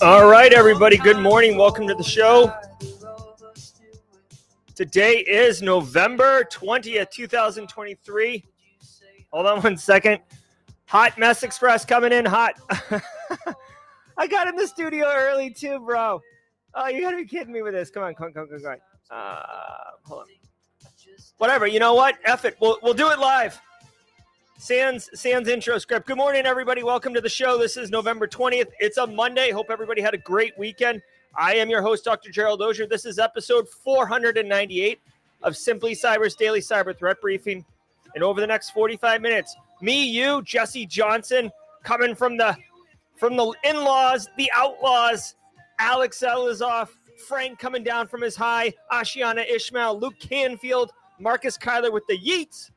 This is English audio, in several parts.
All right, everybody. Good morning. Welcome to the show. Today is November 20th, 2023. Hold on one second. Hot Mess Express coming in hot. I got in the studio early too, bro. Oh, you gotta be kidding me with this. Come on, come on, come on, come on. Uh, hold on. Whatever. You know what? F it. We'll, we'll do it live. Sans Sans intro script. Good morning, everybody. Welcome to the show. This is November 20th. It's a Monday. Hope everybody had a great weekend. I am your host, Dr. Gerald Auger. This is episode 498 of Simply Cyber's Daily Cyber Threat Briefing. And over the next 45 minutes, me, you, Jesse Johnson, coming from the from the in-laws, the outlaws, Alex Elizoff, Frank coming down from his high, Ashiana Ishmael, Luke Canfield, Marcus Kyler with the Yeats.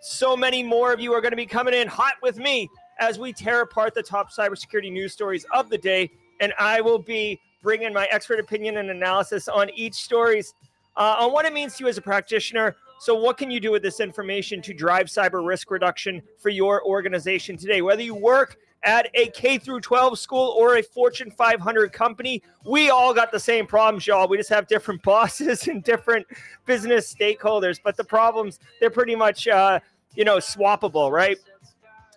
So many more of you are going to be coming in hot with me as we tear apart the top cybersecurity news stories of the day. And I will be bringing my expert opinion and analysis on each stories uh, on what it means to you as a practitioner. So, what can you do with this information to drive cyber risk reduction for your organization today? Whether you work at a K through 12 school or a Fortune 500 company, we all got the same problems, y'all. We just have different bosses and different business stakeholders, but the problems they're pretty much uh, you know swappable, right?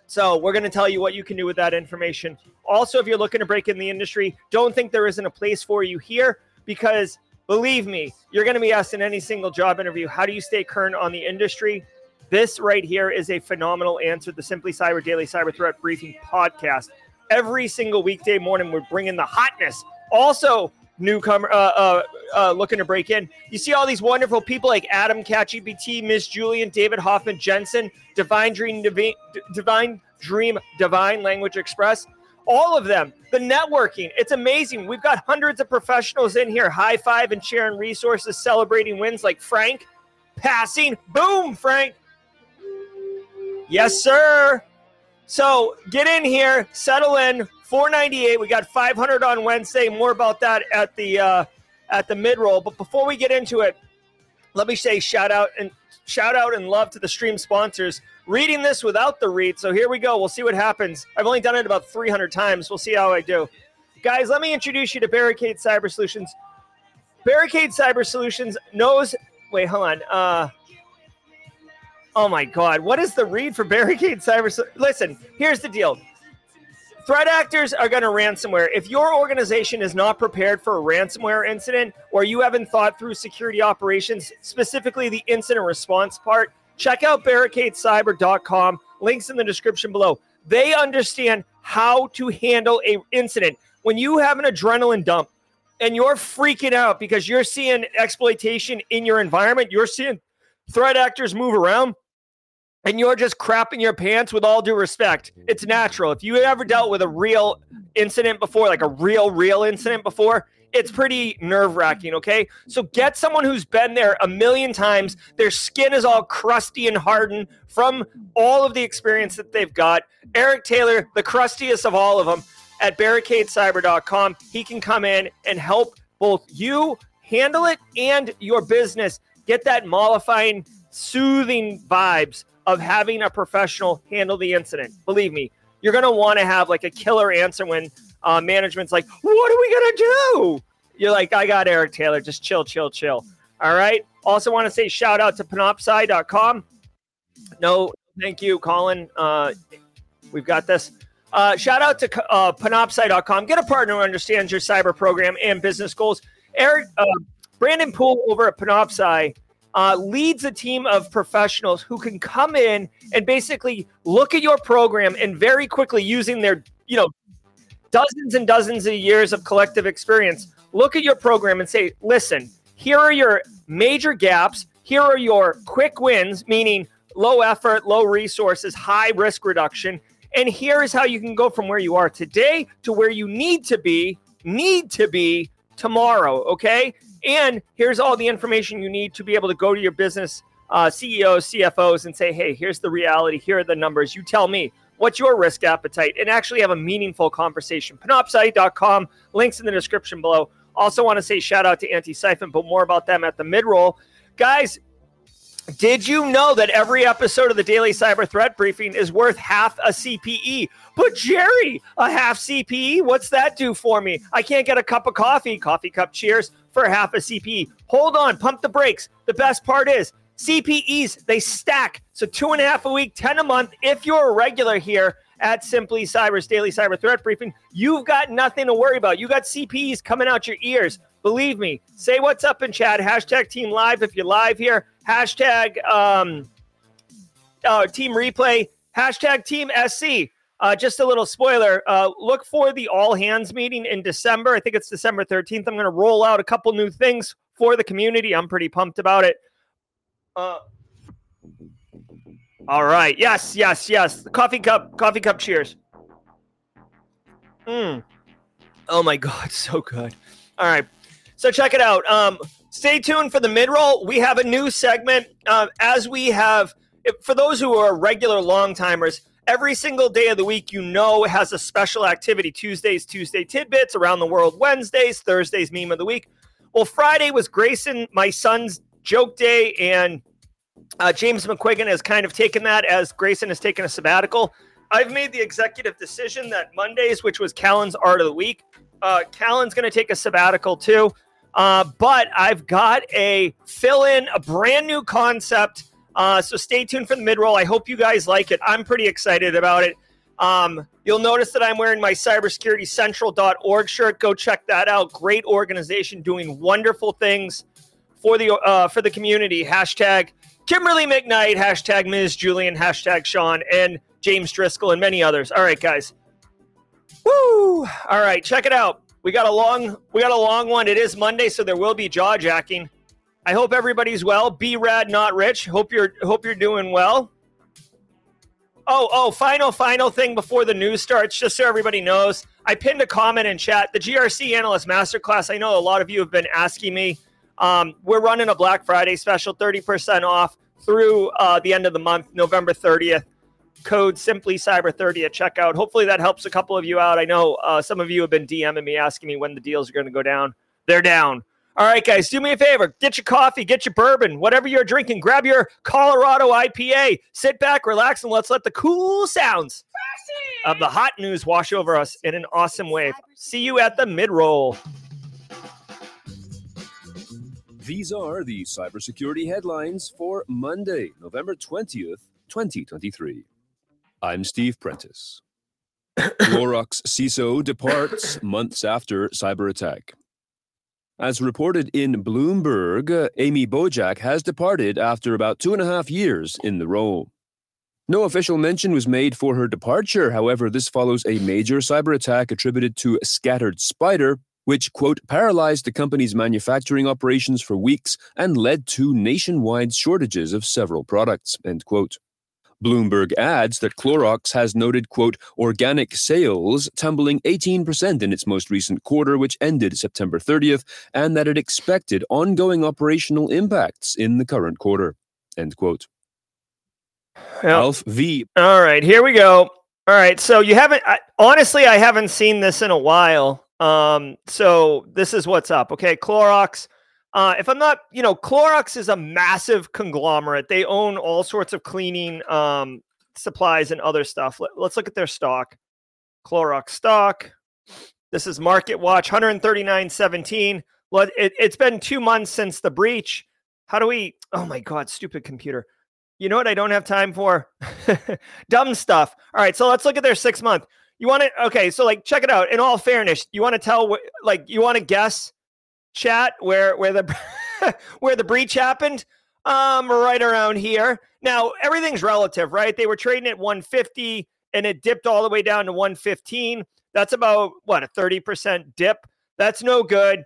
So we're going to tell you what you can do with that information. Also, if you're looking to break in the industry, don't think there isn't a place for you here because believe me, you're going to be asked in any single job interview, how do you stay current on the industry? This right here is a phenomenal answer. The Simply Cyber Daily Cyber Threat Briefing podcast. Every single weekday morning, we're bringing the hotness. Also, newcomer uh, uh, uh, looking to break in. You see all these wonderful people like Adam, CatGPT, Miss Julian, David Hoffman, Jensen, Divine Dream, Divine, Divine Dream, Divine Language Express. All of them. The networking. It's amazing. We've got hundreds of professionals in here, high five and sharing resources, celebrating wins like Frank passing. Boom, Frank. Yes, sir. So get in here, settle in. 498. We got 500 on Wednesday. More about that at the uh, at the mid roll. But before we get into it, let me say shout out and shout out and love to the stream sponsors. Reading this without the read. So here we go. We'll see what happens. I've only done it about 300 times. We'll see how I do. Guys, let me introduce you to Barricade Cyber Solutions. Barricade Cyber Solutions knows. Wait, hold on. Uh, Oh my God. What is the read for Barricade Cyber? Listen, here's the deal. Threat actors are going to ransomware. If your organization is not prepared for a ransomware incident or you haven't thought through security operations, specifically the incident response part, check out barricadecyber.com. Links in the description below. They understand how to handle a incident. When you have an adrenaline dump and you're freaking out because you're seeing exploitation in your environment, you're seeing threat actors move around, and you're just crapping your pants with all due respect. It's natural. If you ever dealt with a real incident before, like a real, real incident before, it's pretty nerve wracking. Okay. So get someone who's been there a million times. Their skin is all crusty and hardened from all of the experience that they've got. Eric Taylor, the crustiest of all of them at barricadecyber.com. He can come in and help both you handle it and your business get that mollifying, soothing vibes of having a professional handle the incident. Believe me, you're going to want to have like a killer answer when uh, management's like, what are we going to do? You're like, I got Eric Taylor. Just chill, chill, chill. All right. Also, want to say shout out to panoptcy.com. No, thank you, Colin. Uh, we've got this. Uh, shout out to uh, panoptcy.com. Get a partner who understands your cyber program and business goals. Eric, uh, Brandon Poole over at Panoptcy uh, leads a team of professionals who can come in and basically look at your program and very quickly using their, you know, dozens and dozens of years of collective experience, look at your program and say, listen, here are your major gaps. Here are your quick wins, meaning low effort, low resources, high risk reduction. And here is how you can go from where you are today to where you need to be, need to be tomorrow. Okay. And here's all the information you need to be able to go to your business uh, CEOs, CFOs, and say, hey, here's the reality. Here are the numbers. You tell me what's your risk appetite and actually have a meaningful conversation. Panoptcy.com, links in the description below. Also, want to say shout out to Antisyphon, but more about them at the mid roll. Guys, did you know that every episode of the Daily Cyber Threat Briefing is worth half a CPE? But Jerry, a half CPE, what's that do for me? I can't get a cup of coffee, coffee cup cheers, for half a CPE. Hold on, pump the brakes. The best part is CPEs, they stack. So two and a half a week, 10 a month. If you're a regular here, at Simply Cyber's Daily Cyber Threat Briefing. You've got nothing to worry about. You got CPEs coming out your ears. Believe me. Say what's up in chat. Hashtag Team Live if you're live here. Hashtag um, uh, Team Replay. Hashtag Team SC. Uh, just a little spoiler. Uh, look for the all hands meeting in December. I think it's December 13th. I'm going to roll out a couple new things for the community. I'm pretty pumped about it. Uh, all right. Yes, yes, yes. Coffee cup, coffee cup cheers. Mmm. Oh my God, so good. All right. So check it out. Um, stay tuned for the mid roll. We have a new segment. Uh, as we have, for those who are regular long timers, every single day of the week, you know, has a special activity. Tuesdays, Tuesday tidbits, around the world Wednesdays, Thursdays, meme of the week. Well, Friday was Grayson, my son's joke day, and uh, James McQuiggan has kind of taken that as Grayson has taken a sabbatical. I've made the executive decision that Mondays, which was Callan's Art of the Week, uh, Callan's going to take a sabbatical too. Uh, but I've got a fill in, a brand new concept. Uh, so stay tuned for the mid roll. I hope you guys like it. I'm pretty excited about it. Um, you'll notice that I'm wearing my cybersecuritycentral.org shirt. Go check that out. Great organization doing wonderful things for the uh, for the community. Hashtag Kimberly McKnight, hashtag Ms. Julian, hashtag Sean, and James Driscoll, and many others. All right, guys. Woo! All right, check it out. We got a long, we got a long one. It is Monday, so there will be jaw jacking. I hope everybody's well. Be rad, not rich. Hope you're, hope you're doing well. Oh, oh, final, final thing before the news starts, just so everybody knows. I pinned a comment in chat. The GRC Analyst Masterclass. I know a lot of you have been asking me um, we're running a Black Friday special, 30% off through uh, the end of the month, November 30th. Code simply cyber 30 at checkout. Hopefully that helps a couple of you out. I know uh, some of you have been DMing me asking me when the deals are going to go down. They're down. All right, guys, do me a favor. Get your coffee, get your bourbon, whatever you're drinking. Grab your Colorado IPA. Sit back, relax, and let's let the cool sounds of the hot news wash over us in an awesome wave. See you at the mid roll. These are the cybersecurity headlines for Monday, November 20th, 2023. I'm Steve Prentice. Clorox CISO departs months after cyber attack. As reported in Bloomberg, Amy Bujak has departed after about two and a half years in the role. No official mention was made for her departure. However, this follows a major cyber attack attributed to Scattered Spider, which, quote, paralyzed the company's manufacturing operations for weeks and led to nationwide shortages of several products, end quote. Bloomberg adds that Clorox has noted, quote, organic sales tumbling 18% in its most recent quarter, which ended September 30th, and that it expected ongoing operational impacts in the current quarter, end quote. Yep. ALPHV. All right, here we go. All right, so you haven't, I, honestly, I haven't seen this in a while. Um, so this is what's up. Okay, Clorox. Uh, if I'm not, you know, Clorox is a massive conglomerate. They own all sorts of cleaning um, supplies and other stuff. Let, us look at their stock. Clorox stock. This is Market Watch 139.17. Well, it, it's been two months since the breach. How do we? Oh my God, stupid computer. You know what I don't have time for? Dumb stuff. All right, so let's look at their six month. You want to? Okay, so like check it out. In all fairness, you want to tell what? like you want to guess, chat where where the where the breach happened? Um, right around here. Now everything's relative, right? They were trading at 150 and it dipped all the way down to 115. That's about what a 30% dip. That's no good.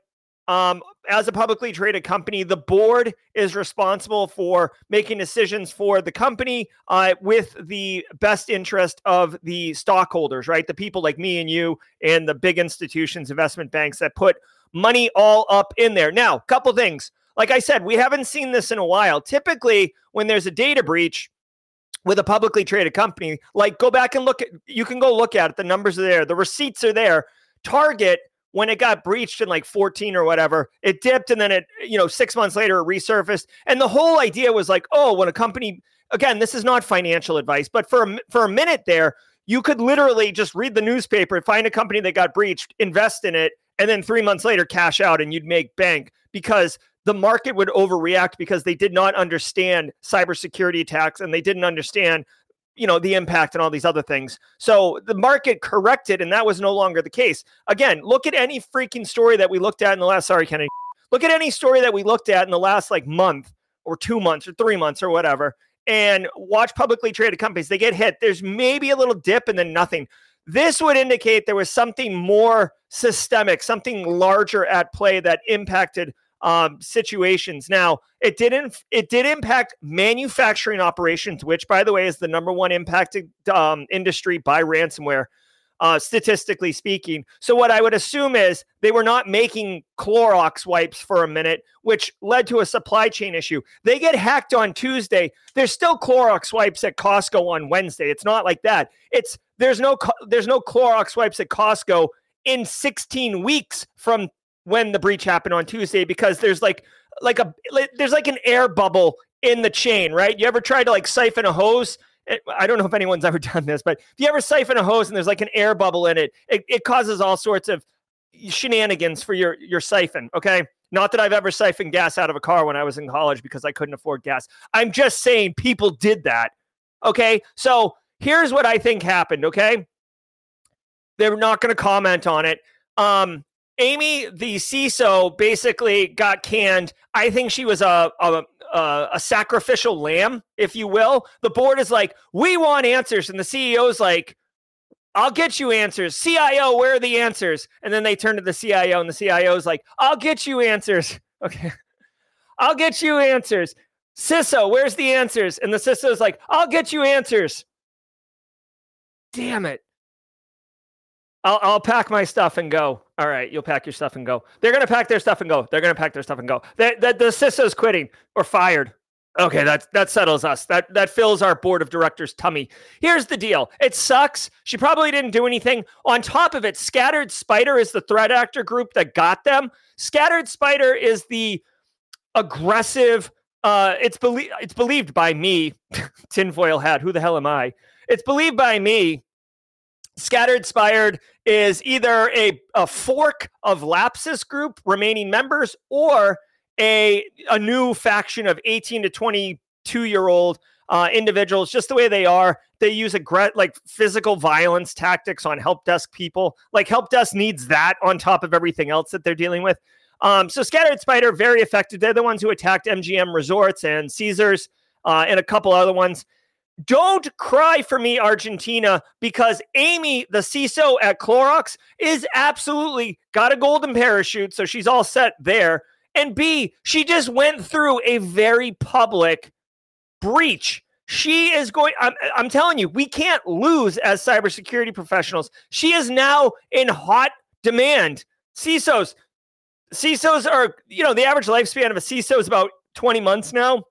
Um, as a publicly traded company, the board is responsible for making decisions for the company uh, with the best interest of the stockholders, right? The people like me and you and the big institutions, investment banks that put money all up in there. Now, couple things. Like I said, we haven't seen this in a while. Typically, when there's a data breach, with a publicly traded company, like go back and look at you can go look at it. The numbers are there, the receipts are there. Target, when it got breached in like 14 or whatever, it dipped and then it, you know, six months later it resurfaced. And the whole idea was like, oh, when a company again, this is not financial advice, but for a, for a minute there, you could literally just read the newspaper, find a company that got breached, invest in it, and then three months later cash out and you'd make bank because the market would overreact because they did not understand cybersecurity attacks and they didn't understand you know the impact and all these other things. So the market corrected and that was no longer the case. Again look at any freaking story that we looked at in the last sorry kenny look at any story that we looked at in the last like month or two months or three months or whatever and watch publicly traded companies. They get hit. There's maybe a little dip and then nothing this would indicate there was something more systemic something larger at play that impacted um, situations. Now, it didn't it did impact manufacturing operations, which, by the way, is the number one impacted um, industry by ransomware, uh, statistically speaking. So, what I would assume is they were not making Clorox wipes for a minute, which led to a supply chain issue. They get hacked on Tuesday. There's still Clorox wipes at Costco on Wednesday. It's not like that. It's there's no there's no Clorox wipes at Costco in 16 weeks from when the breach happened on Tuesday because there's like like a like, there's like an air bubble in the chain, right? You ever tried to like siphon a hose? I don't know if anyone's ever done this, but if you ever siphon a hose and there's like an air bubble in it, it, it causes all sorts of shenanigans for your your siphon. Okay. Not that I've ever siphoned gas out of a car when I was in college because I couldn't afford gas. I'm just saying people did that. Okay. So here's what I think happened. Okay. They're not going to comment on it. Um, Amy, the CISO, basically got canned. I think she was a, a a sacrificial lamb, if you will. The board is like, we want answers, and the CEO's like, I'll get you answers. CIO, where are the answers? And then they turn to the CIO, and the CIO is like, I'll get you answers. Okay, I'll get you answers. CISO, where's the answers? And the CISO is like, I'll get you answers. Damn it. I'll, I'll pack my stuff and go. All right, you'll pack your stuff and go. They're gonna pack their stuff and go. They're gonna pack their stuff and go. The, the, the CISO's quitting or fired. Okay, that that settles us. That that fills our board of directors' tummy. Here's the deal. It sucks. She probably didn't do anything. On top of it, Scattered Spider is the threat actor group that got them. Scattered Spider is the aggressive. Uh, it's believed it's believed by me, tinfoil hat. Who the hell am I? It's believed by me Scattered Spider is either a, a fork of Lapsus Group remaining members or a, a new faction of 18 to 22 year old uh, individuals, just the way they are. They use a like physical violence tactics on help desk people. Like help desk needs that on top of everything else that they're dealing with. Um, so Scattered Spider, very effective. They're the ones who attacked MGM Resorts and Caesars uh, and a couple other ones. Don't cry for me, Argentina, because Amy, the CISO at Clorox, is absolutely got a golden parachute. So she's all set there. And B, she just went through a very public breach. She is going, I'm, I'm telling you, we can't lose as cybersecurity professionals. She is now in hot demand. CISOs, CISOs are, you know, the average lifespan of a CISO is about 20 months now.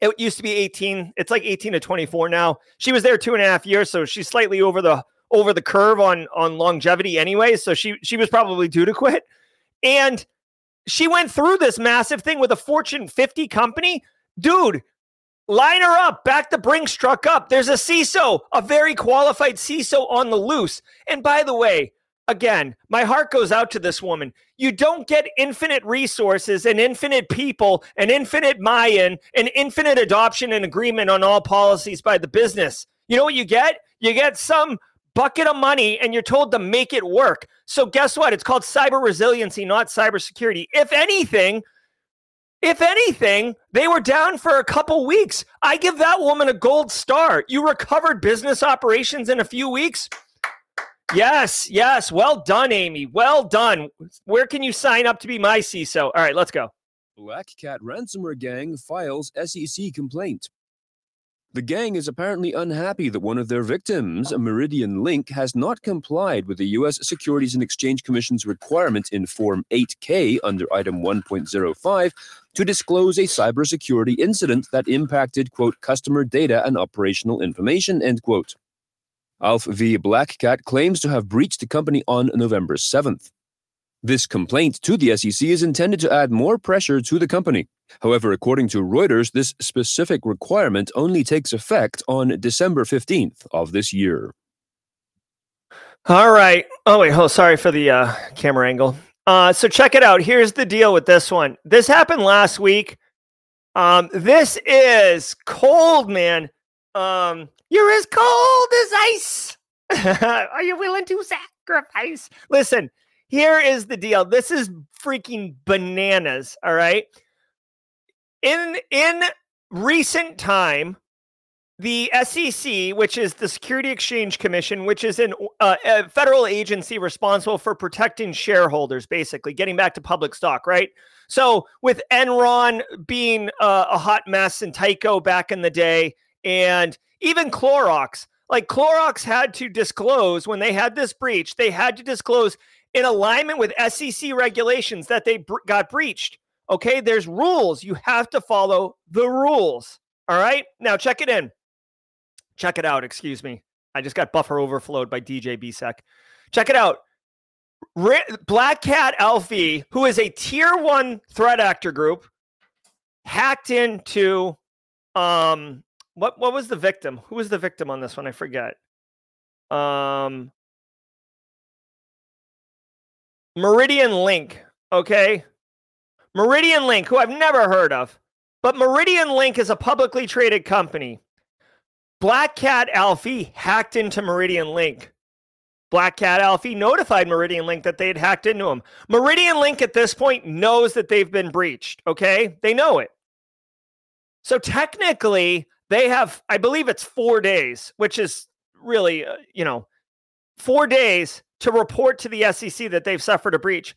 It used to be 18. It's like 18 to 24 now. She was there two and a half years, so she's slightly over the over the curve on on longevity anyway. So she she was probably due to quit. And she went through this massive thing with a Fortune 50 company. Dude, line her up, back the Brinks truck up. There's a CISO, a very qualified CISO on the loose. And by the way, again, my heart goes out to this woman. You don't get infinite resources and infinite people and infinite Mayan and infinite adoption and agreement on all policies by the business. You know what you get? You get some bucket of money and you're told to make it work. So guess what? It's called cyber resiliency, not cybersecurity. If anything, if anything, they were down for a couple weeks. I give that woman a gold star. You recovered business operations in a few weeks. Yes, yes. Well done, Amy. Well done. Where can you sign up to be my CISO? All right, let's go. Black Cat ransomware gang files SEC complaint. The gang is apparently unhappy that one of their victims, Meridian Link, has not complied with the U.S. Securities and Exchange Commission's requirement in Form 8K under Item 1.05 to disclose a cybersecurity incident that impacted, quote, customer data and operational information, end quote. ALPHV. Blackcat claims to have breached the company on November 7th. This complaint to the SEC is intended to add more pressure to the company. However, according to Reuters, this specific requirement only takes effect on December 15th of this year. All right. Oh, wait. Oh, sorry for the uh, camera angle. Uh, so check it out. Here's the deal with this one. This happened last week. Um, this is cold, man. Um, you're as cold as ice. Are you willing to sacrifice? Listen, here is the deal. This is freaking bananas. All right. In in recent time, the SEC, which is the Security Exchange Commission, which is an, uh, a federal agency responsible for protecting shareholders, basically getting back to public stock, right? So, with Enron being uh, a hot mess and Tyco back in the day, and even Clorox. Like Clorox had to disclose when they had this breach, they had to disclose in alignment with SEC regulations that they br- got breached. Okay, there's rules. You have to follow the rules. All right, now check it in. Check it out. Excuse me. I just got buffer overflowed by DJ BSEC. Check it out. Black Cat Alfie, who is a tier one threat actor group, hacked into um what what was the victim? Who was the victim on this one? I forget. Um Meridian Link, okay? Meridian Link, who I've never heard of. But Meridian Link is a publicly traded company. Black Cat Alfie hacked into Meridian Link. Black Cat Alfie notified Meridian Link that they had hacked into him. Meridian Link at this point knows that they've been breached, okay? They know it. So technically, they have, I believe it's four days, which is really, uh, you know, four days to report to the SEC that they've suffered a breach.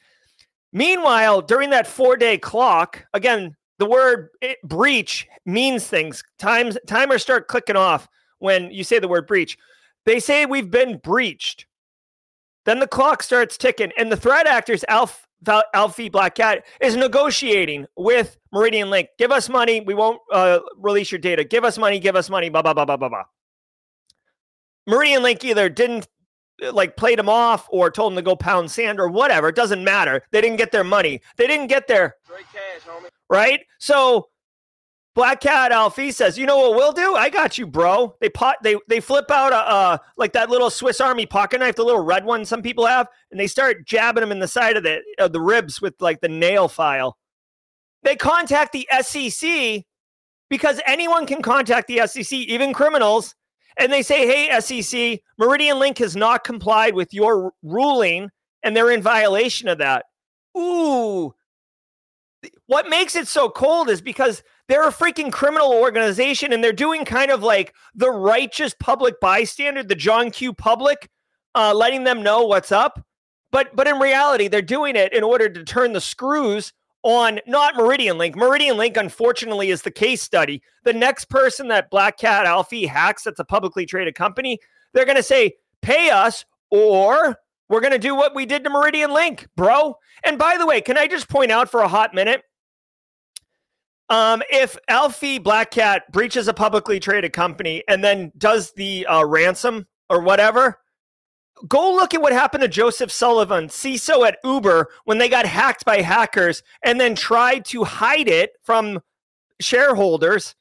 Meanwhile, during that four day clock, again, the word it, breach means things. Times timers start clicking off when you say the word breach. They say we've been breached. Then the clock starts ticking, and the threat actors, Alf Alfie Black Cat is negotiating with Meridian Link. Give us money. We won't uh, release your data. Give us money. Give us money. Blah, blah, blah, blah, blah, blah. Meridian Link either didn't uh, like played them off or told them to go pound sand or whatever. It doesn't matter. They didn't get their money. They didn't get their cash, right. So Black Cat Alfie says, "You know what we'll do? I got you, bro." They pot they they flip out a uh like that little Swiss Army pocket knife, the little red one some people have, and they start jabbing them in the side of the of the ribs with like the nail file. They contact the SEC because anyone can contact the SEC, even criminals, and they say, "Hey, SEC, Meridian Link has not complied with your ruling, and they're in violation of that." Ooh, what makes it so cold is because they're a freaking criminal organization and they're doing kind of like the righteous public bystander, the John Q public, uh, letting them know what's up. But but in reality, they're doing it in order to turn the screws on not Meridian Link. Meridian Link, unfortunately, is the case study. The next person that Black Cat Alfie hacks that's a publicly traded company, they're going to say, pay us or we're going to do what we did to Meridian Link, bro. And by the way, can I just point out for a hot minute? Um, if Alfie Black Cat breaches a publicly traded company and then does the uh, ransom or whatever, go look at what happened to Joseph Sullivan, CISO at Uber, when they got hacked by hackers and then tried to hide it from shareholders.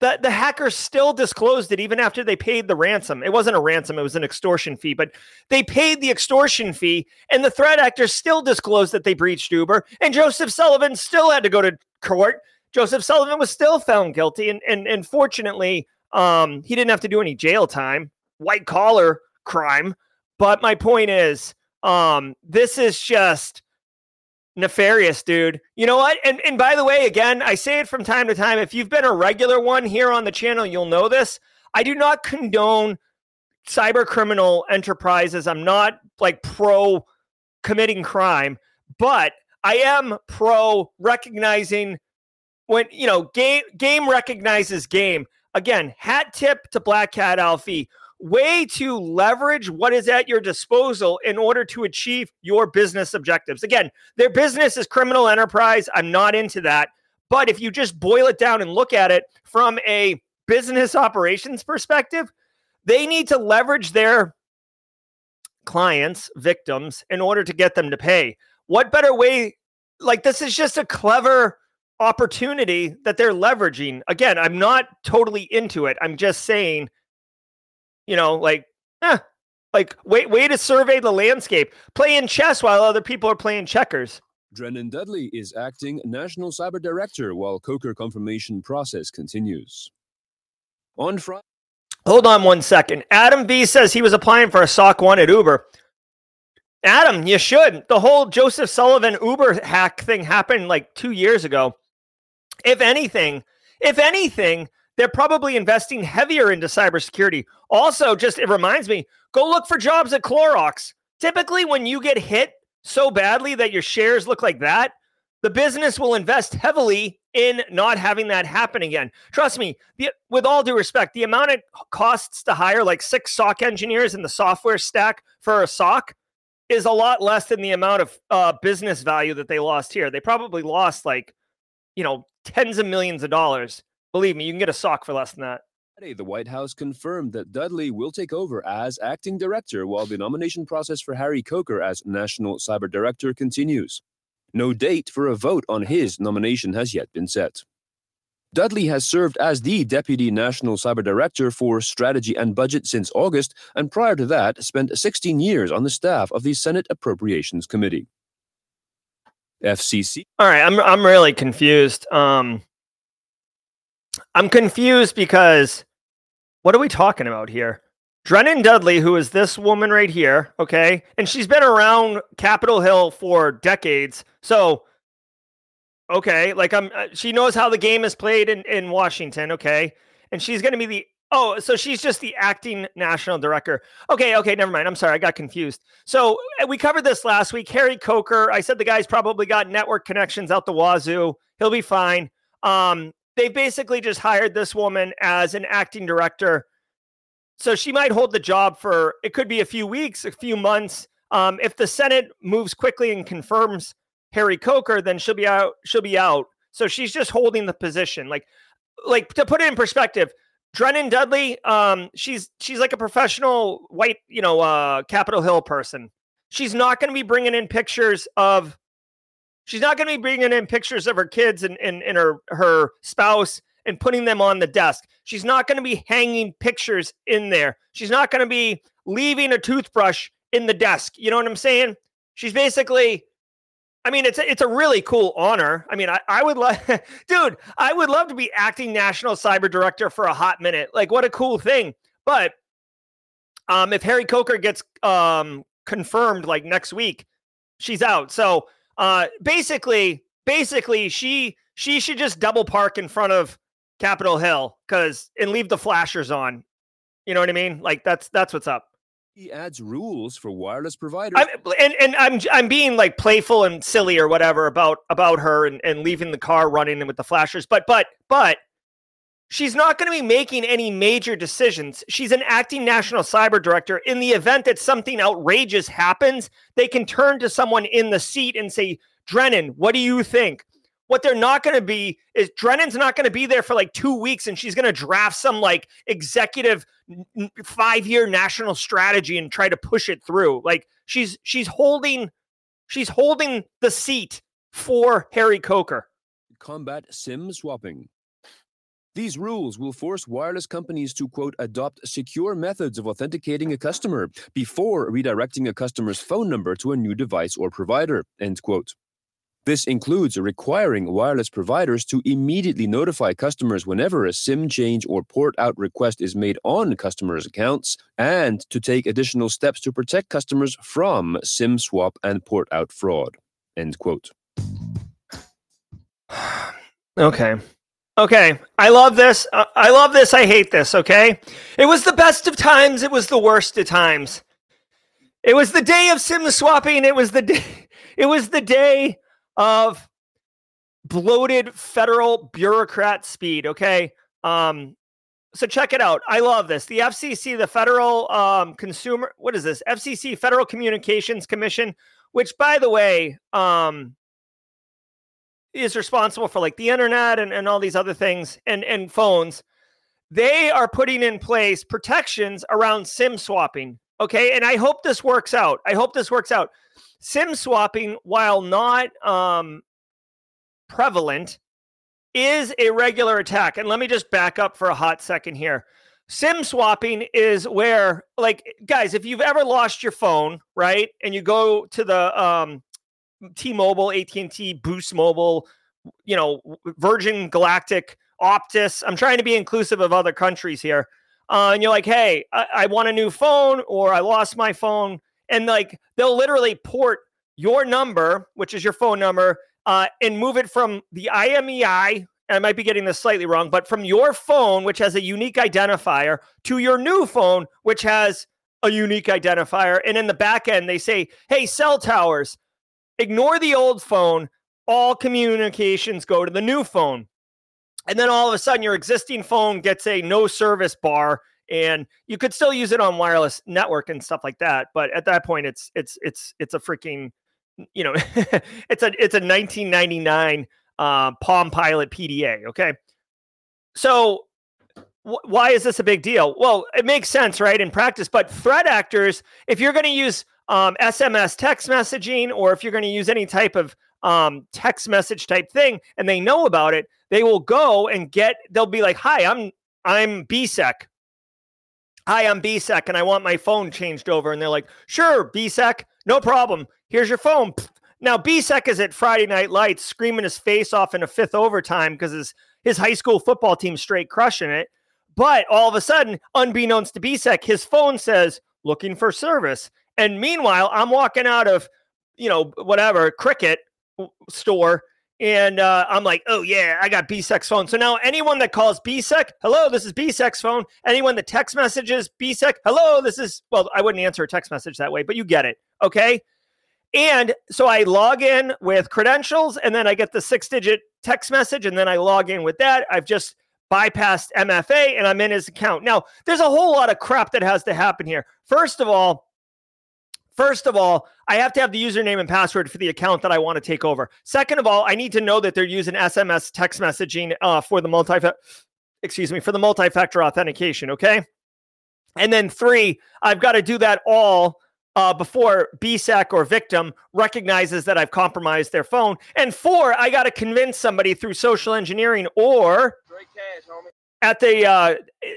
the, the hackers still disclosed it even after they paid the ransom. It wasn't a ransom, it was an extortion fee, but they paid the extortion fee, and the threat actors still disclosed that they breached Uber, and Joseph Sullivan still had to go to court. Joseph Sullivan was still found guilty, and and, and fortunately, um, he didn't have to do any jail time, white collar crime. But my point is, um, this is just nefarious, dude. You know what? And and by the way, again, I say it from time to time. If you've been a regular one here on the channel, you'll know this. I do not condone cyber criminal enterprises. I'm not like pro committing crime, but I am pro recognizing when you know game game recognizes game. Again, hat tip to Black Cat Alfie way to leverage what is at your disposal in order to achieve your business objectives. Again, their business is criminal enterprise. I'm not into that. But if you just boil it down and look at it from a business operations perspective, they need to leverage their clients, victims, in order to get them to pay. What better way? Like, this is just a clever opportunity that they're leveraging. Again, I'm not totally into it. I'm just saying you know, like, eh, like wait, way to survey the landscape, playing chess while other people are playing checkers. Drenan Dudley is acting National Cyber Director while Coker confirmation process continues. On Friday. Hold on one second. Adam V says he was applying for a SOC 1 at Uber. Adam, you should. The whole Joseph Sullivan Uber hack thing happened like two years ago. If anything, if anything, they're probably investing heavier into cybersecurity. Also, just it reminds me, go look for jobs at Clorox. Typically, when you get hit so badly that your shares look like that, the business will invest heavily in not having that happen again. Trust me, the, with all due respect, the amount it costs to hire like six SOC engineers in the software stack for a SOC is a lot less than the amount of uh, business value that they lost here. They probably lost like, you know, tens of millions of dollars Believe me, you can get a sock for less than that. The White House confirmed that Dudley will take over as acting director while the nomination process for Harry Coker as National Cyber Director continues. No date for a vote on his nomination has yet been set. Dudley has served as the Deputy National Cyber Director for Strategy and Budget since August, and prior to that, spent 16 years on the staff of the Senate Appropriations Committee. FCC. All right, I'm I'm really confused. Um, I'm confused because what are we talking about here? Drenan Dudley, who is this woman right here, okay, and she's been around Capitol Hill for decades. So, okay, like I'm, uh, she knows how the game is played in in Washington, okay, and she's going to be the oh, so she's just the acting national director. Okay, okay, never mind. I'm sorry, I got confused. So uh, we covered this last week. Harry Coker, I said the guy's probably got network connections out the wazoo. He'll be fine. Um, they basically just hired this woman as an acting director. So she might hold the job for it could be a few weeks, a few months. Um, if the Senate moves quickly and confirms Harry Coker, then she'll be out. She'll be out. So she's just holding the position. Like, like to put it in perspective, Drenan Dudley, um, she's she's like a professional white, you know, uh, Capitol Hill person. She's not going to be bringing in pictures of She's not going to be bringing in pictures of her kids and, and, and her, her spouse and putting them on the desk. She's not going to be hanging pictures in there. She's not going to be leaving a toothbrush in the desk. You know what I'm saying? She's basically, I mean, it's a, it's a really cool honor. I mean, I, I would love, dude, I would love to be acting national cyber director for a hot minute. Like, what a cool thing. But um, if Harry Coker gets um, confirmed like next week, she's out. So uh, basically, basically, she she should just double park in front of Capitol Hill because and leave the flashers on. You know what I mean? Like that's that's what's up. He adds rules for wireless providers. I'm, and and I'm I'm being like playful and silly or whatever about about her and, and leaving the car running with the flashers. But but but she's not going to be making any major decisions. She's an acting national cyber director. In the event that something outrageous happens, they can turn to someone in the seat and say, Drenan, what do you think? What they're not going to be is Drenan's not going to be there for like two weeks and she's going to draft some like executive five year national strategy and try to push it through. Like she's she's holding she's holding the seat for Harry Coker. Combat sim swapping. These rules will force wireless companies to, quote, adopt secure methods of authenticating a customer before redirecting a customer's phone number to a new device or provider, end quote. This includes requiring wireless providers to immediately notify customers whenever a SIM change or port out request is made on customers' accounts, and to take additional steps to protect customers from SIM swap and port out fraud. End quote. Okay. Okay. I love this. Uh, I love this. I hate this. Okay. It was the best of times. It was the worst of times. It was the day of sim swapping. It was the day. It was the day of bloated federal bureaucrat speed. Okay. Um, so check it out. I love this. The FCC, the Federal um, Consumer, what is this? FCC, Federal Communications Commission, which, by the way, um, is responsible for like the internet and, and all these other things and, and phones, they are putting in place protections around SIM swapping. Okay. And I hope this works out. I hope this works out. SIM swapping, while not um, prevalent, is a regular attack. And let me just back up for a hot second here. SIM swapping is where, like, guys, if you've ever lost your phone, right, and you go to the um, T-Mobile, AT&T, Boost Mobile, you know, Virgin Galactic, Optus. I'm trying to be inclusive of other countries here. Uh, and you're like, hey, I, I want a new phone or I lost my phone. And like they'll literally port your number, which is your phone number, uh, and move it from the IMEI. I might be getting this slightly wrong, but from your phone, which has a unique identifier, to your new phone, which has a unique identifier. And in the back end, they say, hey, cell towers, ignore the old phone. All communications go to the new phone. And then all of a sudden, your existing phone gets a no service bar, and you could still use it on wireless network and stuff like that. But at that point, it's it's it's it's a freaking, you know, it's a it's a 1999 uh, Palm Pilot PDA. Okay, so why is this a big deal? Well, it makes sense, right, in practice. But threat actors, if you're going to use um, SMS text messaging, or if you're going to use any type of um, text message type thing, and they know about it, they will go and get. They'll be like, "Hi, I'm I'm BSEC. Hi, I'm BSEC, and I want my phone changed over." And they're like, "Sure, BSEC, no problem. Here's your phone." Now, BSEC is at Friday Night Lights screaming his face off in a fifth overtime because his his high school football team straight crushing it. But all of a sudden, unbeknownst to BSEC, his phone says looking for service. And meanwhile, I'm walking out of, you know, whatever, Cricket store. And uh, I'm like, oh, yeah, I got BSEC's phone. So now anyone that calls BSEC, hello, this is BSEC's phone. Anyone that text messages BSEC, hello, this is, well, I wouldn't answer a text message that way, but you get it. Okay. And so I log in with credentials and then I get the six digit text message and then I log in with that. I've just bypassed MFA and I'm in his account. Now, there's a whole lot of crap that has to happen here. First of all, First of all, I have to have the username and password for the account that I want to take over. Second of all, I need to know that they're using SMS text messaging uh, for the multi excuse me for the multi-factor authentication. Okay, and then three, I've got to do that all uh, before BSEC or victim recognizes that I've compromised their phone. And four, I got to convince somebody through social engineering or cash, at the uh,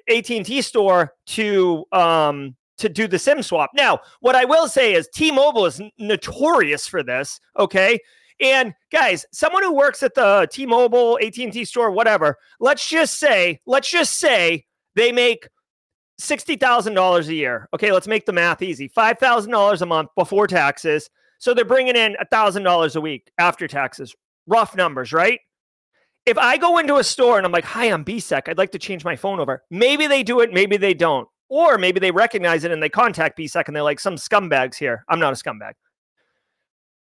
AT&T store to um, to do the SIM swap. Now, what I will say is T-Mobile is notorious for this. Okay. And guys, someone who works at the T-Mobile, AT&T store, whatever, let's just say, let's just say they make $60,000 a year. Okay, let's make the math easy. $5,000 a month before taxes. So they're bringing in $1,000 a week after taxes. Rough numbers, right? If I go into a store and I'm like, "Hi, I'm BSEC. I'd like to change my phone over." Maybe they do it, maybe they don't. Or maybe they recognize it and they contact BSEC and they're like, some scumbags here. I'm not a scumbag.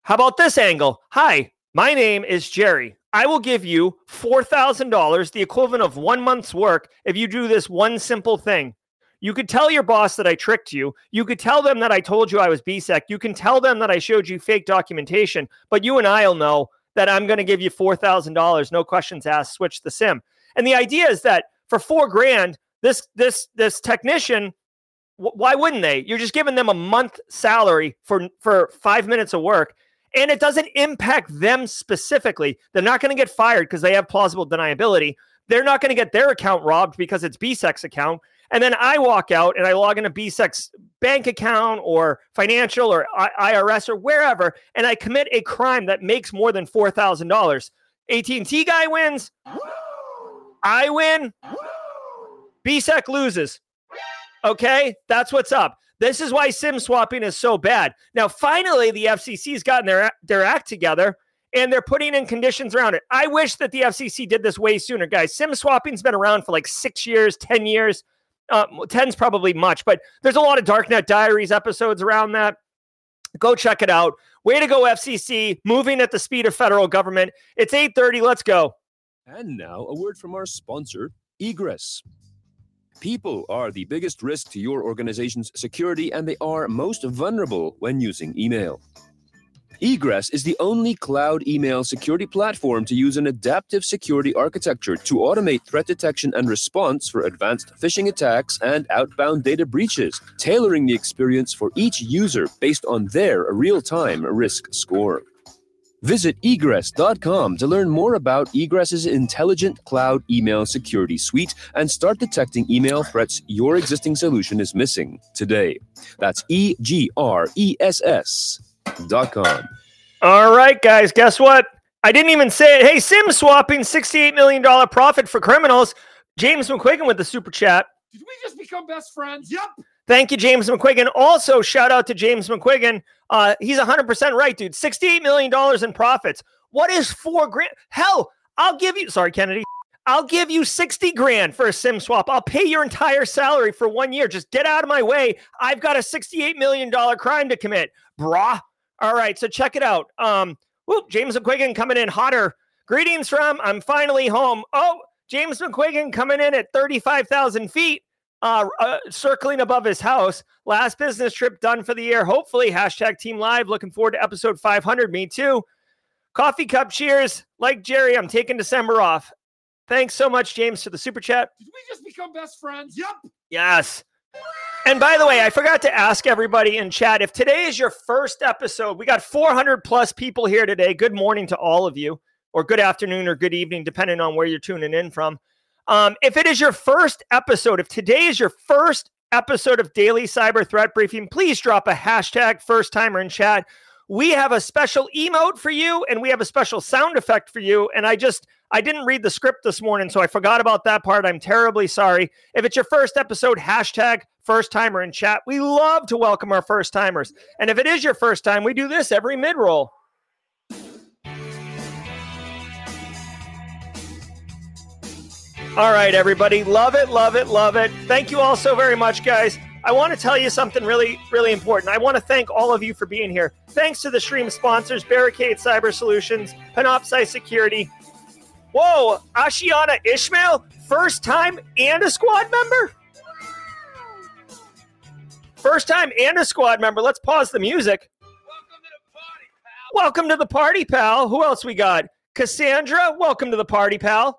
How about this angle? Hi, my name is Jerry. I will give you $4,000, the equivalent of one month's work, if you do this one simple thing. You could tell your boss that I tricked you. You could tell them that I told you I was BSEC. You can tell them that I showed you fake documentation, but you and I'll know that I'm going to give you $4,000, no questions asked, switch the SIM. And the idea is that for four grand, this this this technician why wouldn't they you're just giving them a month salary for for 5 minutes of work and it doesn't impact them specifically they're not going to get fired because they have plausible deniability they're not going to get their account robbed because it's BSEC's account. And then I walk out and I log into BSEC's bank account or financial or IRS or wherever, and I commit a crime that makes more than four thousand dollars. AT&T guy wins. I win. BSEC loses. Okay, that's what's up. This is why SIM swapping is so bad. Now, finally, the FCC's gotten their their act together and they're putting in conditions around it. I wish that the FCC did this way sooner, guys. SIM swapping's been around for like six years, 10 years. Uh, 10's probably much, but there's a lot of Darknet Diaries episodes around that. Go check it out. Way to go, FCC, moving at the speed of federal government. It's 8:30. Let's go. And now a word from our sponsor, Egress. People are the biggest risk to your organization's security, and they are most vulnerable when using email. Egress is the only cloud email security platform to use an adaptive security architecture to automate threat detection and response for advanced phishing attacks and outbound data breaches, tailoring the experience for each user based on their real time risk score. Visit egress.com to learn more about Egress's intelligent cloud email security suite and start detecting email threats your existing solution is missing today. That's E G R E S S dot com. All right, guys, guess what? I didn't even say it. Hey, Sim swapping $68 million profit for criminals. James McQuiggan with the super chat. Did we just become best friends? Yep. Thank you, James McQuiggan. Also, shout out to James McQuiggan. Uh, he's 100% right, dude. $68 million in profits. What is four grand? Hell, I'll give you, sorry, Kennedy. I'll give you 60 grand for a sim swap. I'll pay your entire salary for one year. Just get out of my way. I've got a $68 million crime to commit, brah. All right, so check it out. Um, whoop, James McQuiggan coming in hotter. Greetings from I'm finally home. Oh, James McQuiggan coming in at 35,000 feet, uh, uh, circling above his house. Last business trip done for the year. Hopefully, hashtag team live. Looking forward to episode 500. Me too. Coffee cup cheers. Like Jerry, I'm taking December off. Thanks so much, James, for the super chat. Did we just become best friends? Yep. Yes. And by the way, I forgot to ask everybody in chat if today is your first episode, we got 400 plus people here today. Good morning to all of you, or good afternoon, or good evening, depending on where you're tuning in from. Um, if it is your first episode, if today is your first episode of Daily Cyber Threat Briefing, please drop a hashtag first timer in chat. We have a special emote for you, and we have a special sound effect for you. And I just, I didn't read the script this morning, so I forgot about that part. I'm terribly sorry. If it's your first episode, hashtag first timer in chat. We love to welcome our first timers. And if it is your first time, we do this every mid roll. All right, everybody. Love it, love it, love it. Thank you all so very much, guys. I want to tell you something really, really important. I want to thank all of you for being here. Thanks to the stream sponsors Barricade Cyber Solutions, Panoptcy Security. Whoa, Ashiana Ishmael, first time and a squad member? First time and a squad member. Let's pause the music. Welcome to the party, pal. Welcome to the party, pal. Who else we got? Cassandra, welcome to the party, pal.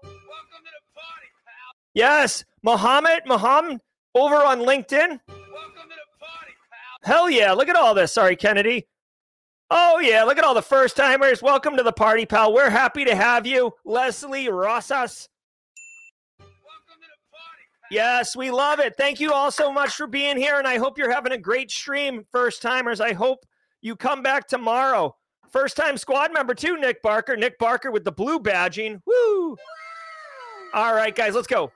Yes, Mohammed, Mohammed, over on LinkedIn. Welcome to the party, pal. Hell yeah, look at all this. Sorry, Kennedy. Oh yeah, look at all the first timers. Welcome to the party, pal. We're happy to have you. Leslie Rosas. Yes, we love it. Thank you all so much for being here, and I hope you're having a great stream, first timers. I hope you come back tomorrow. First time squad member too, Nick Barker. Nick Barker with the blue badging. Woo! All right, guys, let's go.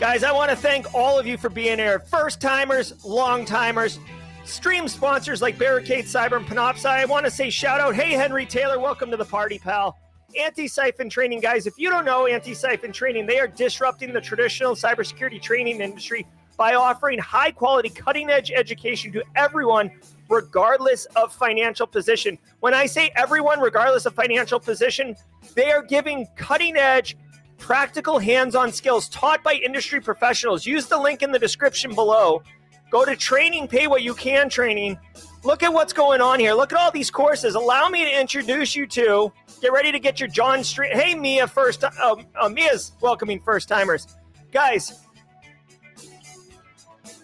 Guys, I want to thank all of you for being here. First timers, long timers, stream sponsors like Barricade Cyber and Panoptcy. I want to say shout out. Hey, Henry Taylor, welcome to the party, pal. Antisyphon Training, guys. If you don't know Antisyphon Training, they are disrupting the traditional cybersecurity training industry by offering high quality, cutting edge education to everyone, regardless of financial position. When I say everyone, regardless of financial position, they are giving cutting edge, practical hands on skills taught by industry professionals. Use the link in the description below. Go to training, pay what you can training. Look at what's going on here. Look at all these courses. Allow me to introduce you to Get ready to get your John Strand. Hey, Mia, first. Uh, uh, Mia's welcoming first timers. Guys,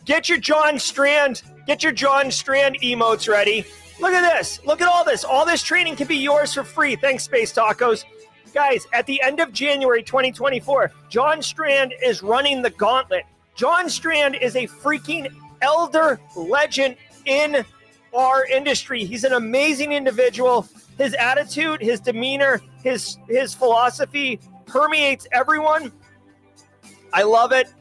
get your John Strand. Get your John Strand emotes ready. Look at this. Look at all this. All this training can be yours for free. Thanks, Space Tacos. Guys, at the end of January 2024, John Strand is running the gauntlet. John Strand is a freaking elder legend in our industry. He's an amazing individual. His attitude, his demeanor, his his philosophy permeates everyone. I love it.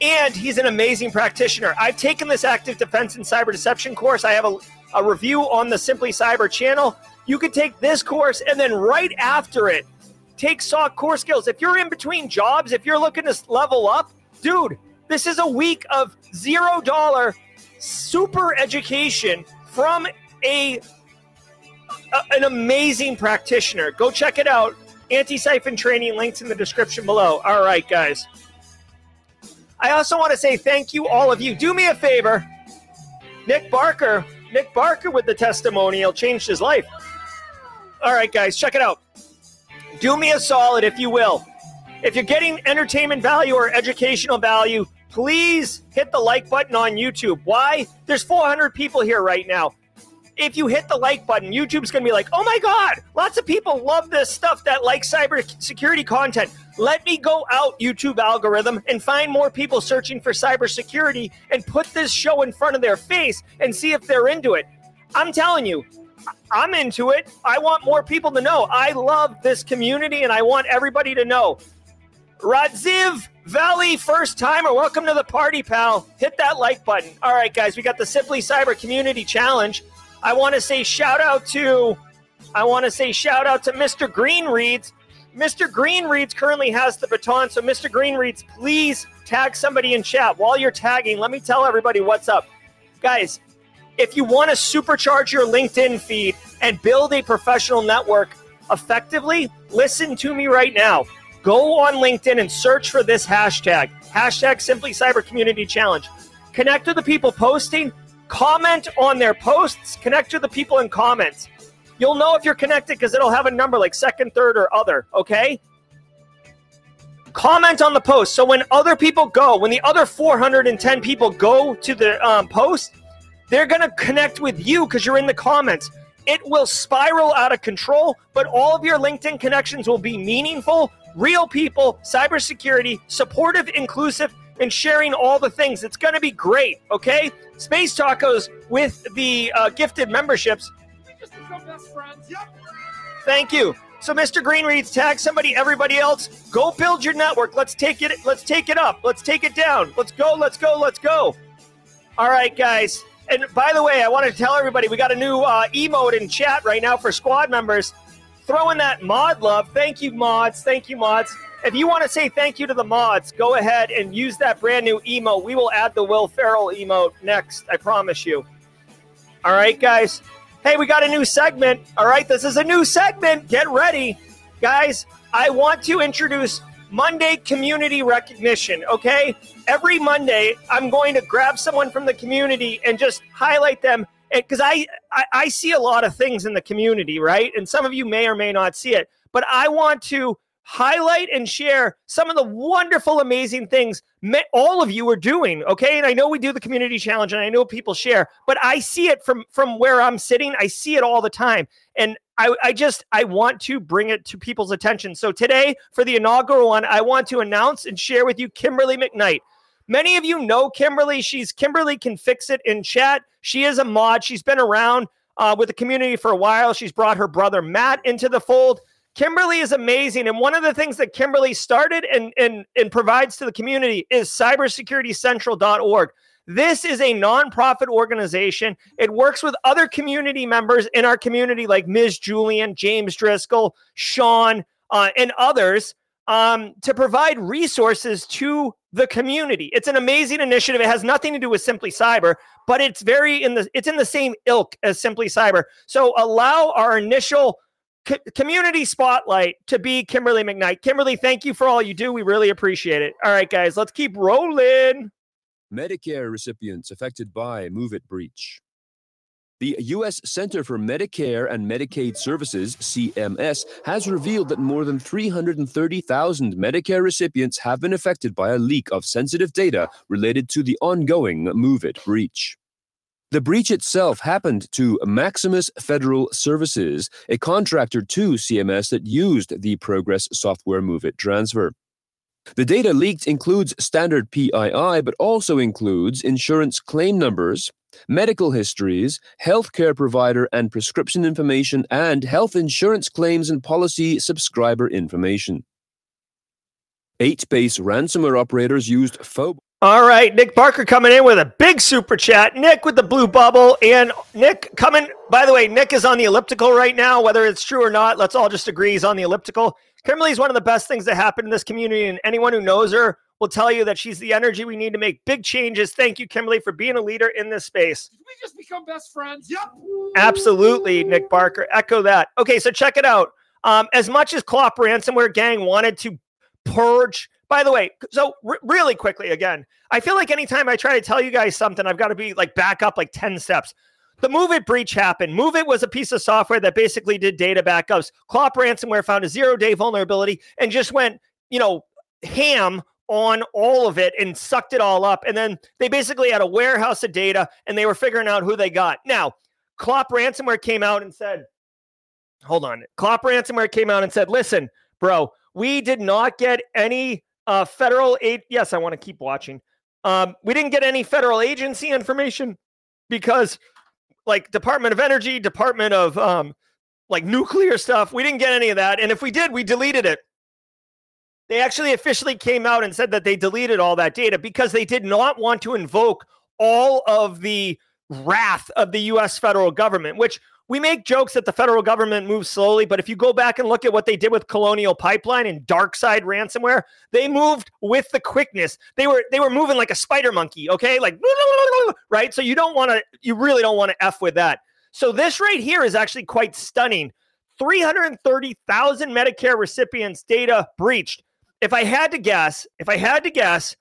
And he's an amazing practitioner. I've taken this active defense and cyber deception course. I have a, a review on the Simply Cyber channel. You could take this course and then right after it, take SOC core skills. If you're in between jobs, if you're looking to level up, dude, this is a week of zero dollar super education from a, a an amazing practitioner. Go check it out. Antisyphon training links in the description below. All right, guys. I also want to say thank you, all of you. Do me a favor. Nick Barker, Nick Barker with the testimonial changed his life. All right, guys, check it out. Do me a solid, if you will. If you're getting entertainment value or educational value, please hit the like button on YouTube. Why? There's 400 people here right now. If you hit the like button, YouTube's going to be like, oh my God, lots of people love this stuff that like cybersecurity content. Let me go out, YouTube algorithm, and find more people searching for cybersecurity and put this show in front of their face and see if they're into it. I'm telling you, I'm into it. I want more people to know. I love this community and I want everybody to know. Radziv Valley, first timer, welcome to the party, pal. Hit that like button. All right, guys, we got the Simply Cyber Community Challenge. I want to say shout out to, I want to say shout out to Mr. Green Reads. Mr. Green Reads currently has the baton, so Mr. Green Reads, please tag somebody in chat. While you're tagging, let me tell everybody what's up. Guys, if you want to supercharge your LinkedIn feed and build a professional network effectively, listen to me right now. Go on LinkedIn and search for this hashtag, hashtag Simply Cyber Community Challenge. Connect to the people posting, comment on their posts, connect to the people in comments. You'll know if you're connected because it'll have a number like second, third, or other, okay? Comment on the post. So when other people go, when the other 410 people go to the um, post, they're going to connect with you because you're in the comments. It will spiral out of control, but all of your LinkedIn connections will be meaningful, real people, cybersecurity, supportive, inclusive, and sharing all the things. It's going to be great, okay? Space Tacos with the uh, gifted memberships. Thank you. So, Mr. Green reads, tag somebody, everybody else. Go build your network. Let's take it. Let's take it up. Let's take it down. Let's go. Let's go. Let's go. All right, guys. And by the way, I want to tell everybody we got a new uh, emote in chat right now for squad members. Throw in that mod love. Thank you, mods. Thank you, mods. If you want to say thank you to the mods, go ahead and use that brand new emote. We will add the Will Ferrell emote next. I promise you. All right, guys. Hey, we got a new segment. All right, this is a new segment. Get ready. Guys, I want to introduce Monday community recognition, okay? Every Monday, I'm going to grab someone from the community and just highlight them because I, I I see a lot of things in the community, right? And some of you may or may not see it, but I want to highlight and share some of the wonderful, amazing things all of you are doing. Okay, and I know we do the community challenge, and I know people share, but I see it from from where I'm sitting. I see it all the time, and I, I just I want to bring it to people's attention. So today, for the inaugural one, I want to announce and share with you Kimberly McKnight. Many of you know Kimberly. She's Kimberly can fix it in chat. She is a mod. She's been around uh, with the community for a while. She's brought her brother Matt into the fold. Kimberly is amazing. And one of the things that Kimberly started and, and, and provides to the community is cybersecuritycentral.org. This is a nonprofit organization. It works with other community members in our community, like Ms. Julian, James Driscoll, Sean, uh, and others, um, to provide resources to the community. It's an amazing initiative. It has nothing to do with Simply Cyber, but it's very in the it's in the same ilk as Simply Cyber. So allow our initial co- community spotlight to be Kimberly McKnight. Kimberly, thank you for all you do. We really appreciate it. All right, guys, let's keep rolling. Medicare recipients affected by MOVEit breach. The U.S. Center for Medicare and Medicaid Services, CMS, has revealed that more than 330,000 Medicare recipients have been affected by a leak of sensitive data related to the ongoing MOVEit breach. The breach itself happened to Maximus Federal Services, a contractor to CMS that used the Progress software MOVEit transfer. The data leaked includes standard PII, but also includes insurance claim numbers, medical histories, healthcare provider and prescription information, and health insurance claims and policy subscriber information. Eight base ransomware operators used Phobo. All right, Nick Barker coming in with a big super chat. Nick with the blue bubble. And Nick coming, by the way, Nick is on the elliptical right now. Whether it's true or not, let's all just agree he's on the elliptical. Kimberly is one of the best things that happened in this community, and anyone who knows her will tell you that she's the energy we need to make big changes. Thank you, Kimberly, for being a leader in this space. Did we just become best friends? Yep. Absolutely, Nick Barker. Echo that. Okay, so check it out. Um, as much as Clop Ransomware Gang wanted to purge by the way, so r- really quickly again, I feel like anytime I try to tell you guys something, I've got to be like back up like 10 steps. The MOVEit breach happened. MOVEit was a piece of software that basically did data backups. Clop ransomware found a zero day vulnerability and just went, you know, ham on all of it and sucked it all up. And then they basically had a warehouse of data and they were figuring out who they got. Now, Clop ransomware came out and said, hold on. Clop ransomware came out and said, listen, bro, we did not get any uh, federal aid. Yes, I want to keep watching. Um, we didn't get any federal agency information because, like, Department of Energy, Department of um, like nuclear stuff, we didn't get any of that. And if we did, we deleted it. They actually officially came out and said that they deleted all that data because they did not want to invoke all of the wrath of the US federal government, which we make jokes that the federal government moves slowly, but if you go back and look at what they did with Colonial Pipeline and DarkSide ransomware, they moved with the quickness. They were they were moving like a spider monkey, okay? Like right? So you don't want to you really don't want to f with that. So this right here is actually quite stunning. 330,000 Medicare recipients data breached. If I had to guess, if I had to guess,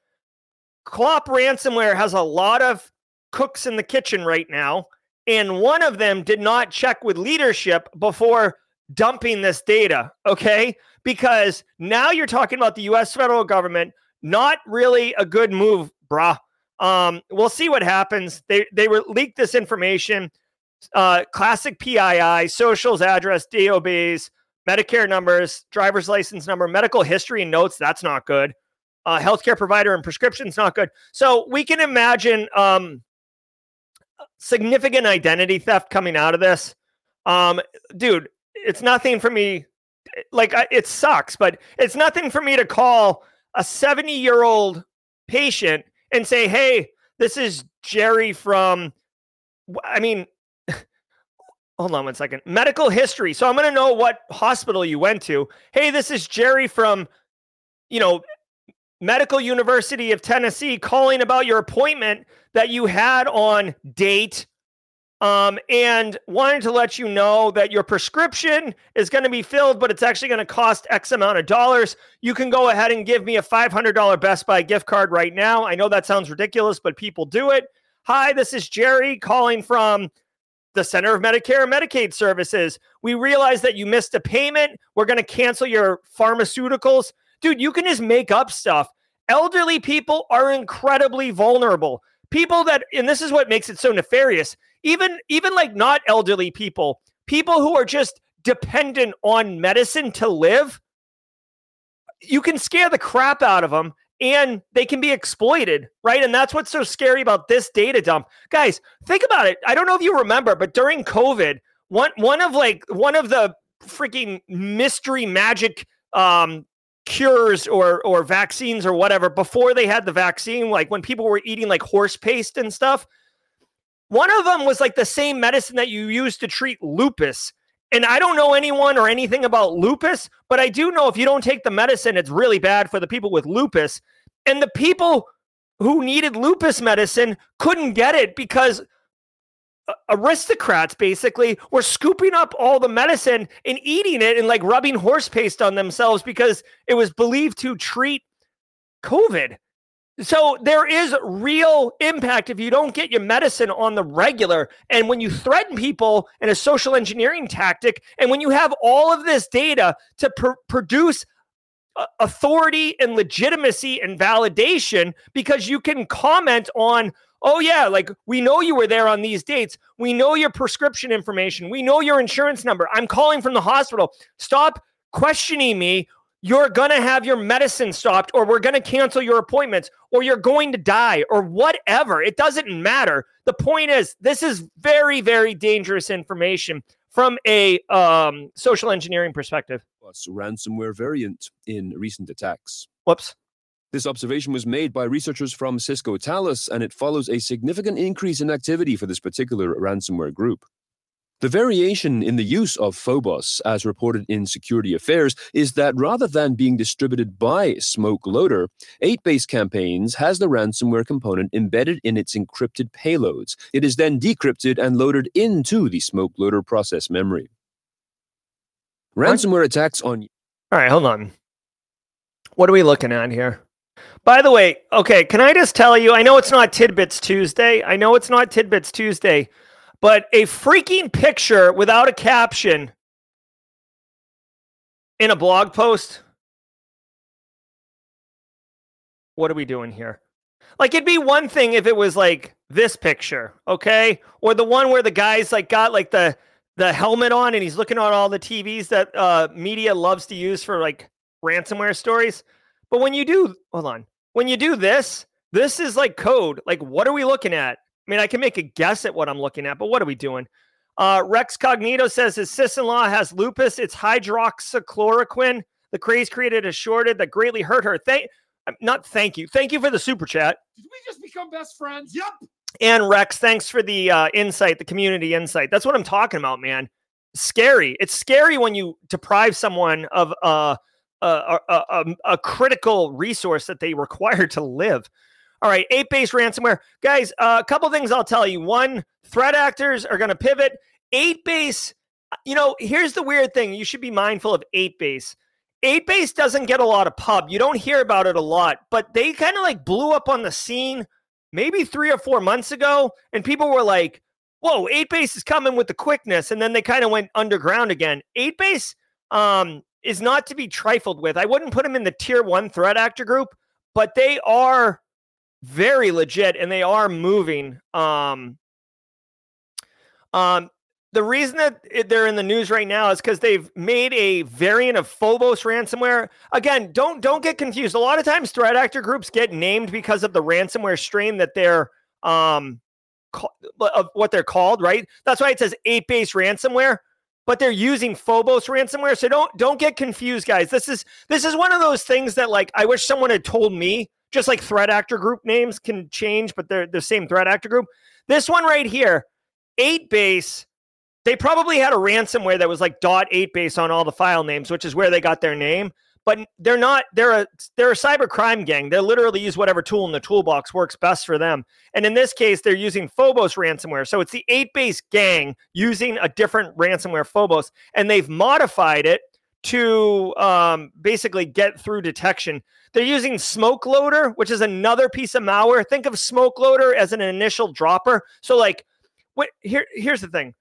Clop ransomware has a lot of cooks in the kitchen right now and one of them did not check with leadership before dumping this data. Okay. Because now you're talking about the US federal government, not really a good move, brah. Um, we'll see what happens. They they were leaked this information. Uh, classic PII, socials, address, DOBs, Medicare numbers, driver's license number, medical history and notes. That's not good. Uh, healthcare provider and prescriptions not good. So we can imagine um, significant identity theft coming out of this. Um, dude, it's nothing for me. Like, it sucks, but it's nothing for me to call a 70 year old patient and say, hey, this is Jerry from, I mean, hold on one second. Medical history. So I'm going to know what hospital you went to. Hey, this is Jerry from, you know, Medical University of Tennessee calling about your appointment that you had on date um, and wanted to let you know that your prescription is going to be filled, but it's actually going to cost X amount of dollars. You can go ahead and give me a $500 Best Buy gift card right now. I know that sounds ridiculous, but people do it. Hi, this is Jerry calling from the Center of Medicare and Medicaid Services. We realize that you missed a payment. We're going to cancel your pharmaceuticals. Dude, you can just make up stuff. Elderly people are incredibly vulnerable. People that, and this is what makes it so nefarious. Even, even like not elderly people, people who are just dependent on medicine to live, you can scare the crap out of them and they can be exploited, right? And that's what's so scary about this data dump. Guys, think about it. I don't know if you remember, but during COVID, one one of like one of the freaking mystery magic um cures or or vaccines or whatever before they had the vaccine like when people were eating like horse paste and stuff one of them was like the same medicine that you use to treat lupus and I don't know anyone or anything about lupus, but I do know if you don't take the medicine, it's really bad for the people with lupus. And the people who needed lupus medicine couldn't get it because aristocrats basically were scooping up all the medicine and eating it and like rubbing horse paste on themselves because it was believed to treat COVID. So there is real impact if you don't get your medicine on the regular. And when you threaten people in a social engineering tactic, and when you have all of this data to pr- produce uh, authority and legitimacy and validation because you can comment on oh yeah, like we know you were there on these dates. We know your prescription information. We know your insurance number. I'm calling from the hospital. Stop questioning me. You're going to have your medicine stopped, or we're going to cancel your appointments, or you're going to die, or whatever. It doesn't matter. The point is, this is very, very dangerous information from a um, social engineering perspective. Plus, ransomware variant in recent attacks. Whoops. This observation was made by researchers from Cisco Talos, and it follows a significant increase in activity for this particular ransomware group. The variation in the use of Phobos, as reported in Security Affairs, is that rather than being distributed by Smoke Loader, 8-Base Campaigns has the ransomware component embedded in its encrypted payloads. It is then decrypted and loaded into the Smoke Loader process memory. Ransomware attacks on. All right, hold on. What are we looking at here? By the way, okay, can I just tell you? I know it's not Tidbits Tuesday. I know it's not Tidbits Tuesday but a freaking picture without a caption in a blog post. What are we doing here? Like it'd be one thing if it was like this picture, okay? Or the one where the guy's like got like the the helmet on and he's looking at all the TVs that uh media loves to use for like ransomware stories. But when you do hold on. When you do this, this is like code. Like what are we looking at? I mean, I can make a guess at what I'm looking at, but what are we doing? Uh, Rex Cognito says his sister-in-law has lupus. It's hydroxychloroquine. The craze created a shorted that greatly hurt her. Thank, uh, not thank you. Thank you for the super chat. Did we just become best friends? Yep. And Rex, thanks for the uh, insight, the community insight. That's what I'm talking about, man. Scary. It's scary when you deprive someone of uh, a, a, a, a critical resource that they require to live. All right, 8-Base ransomware. Guys, uh, a couple things I'll tell you. One, threat actors are going to pivot. 8-Base, you know, here's the weird thing. You should be mindful of 8-Base. 8-Base doesn't get a lot of pub. You don't hear about it a lot, but they kind of like blew up on the scene maybe three or four months ago, and people were like, whoa, 8-Base is coming with the quickness, and then they kind of went underground again. 8-Base um, is not to be trifled with. I wouldn't put them in the tier one threat actor group, but they are very legit and they are moving. Um, um, the reason that they're in the news right now is because they've made a variant of Phobos ransomware. Again, don't don't get confused. A lot of times, threat actor groups get named because of the ransomware strain that they're um of what they're called. Right. That's why it says 8-Base ransomware. But they're using Phobos ransomware, so don't don't get confused, guys. This is this is one of those things that like I wish someone had told me just like threat actor group names can change, but they're the same threat actor group. This one right here, 8-Base, they probably had a ransomware that was like dot 8-Base on all the file names, which is where they got their name. But they're not, they're a they're a cyber crime gang. They literally use whatever tool in the toolbox works best for them. And in this case, they're using Phobos ransomware. So it's the 8-Base gang using a different ransomware Phobos, and they've modified it to um, basically get through detection. They're using Smoke Loader, which is another piece of malware. Think of Smoke Loader as an initial dropper. So, like, what, here, here's the thing: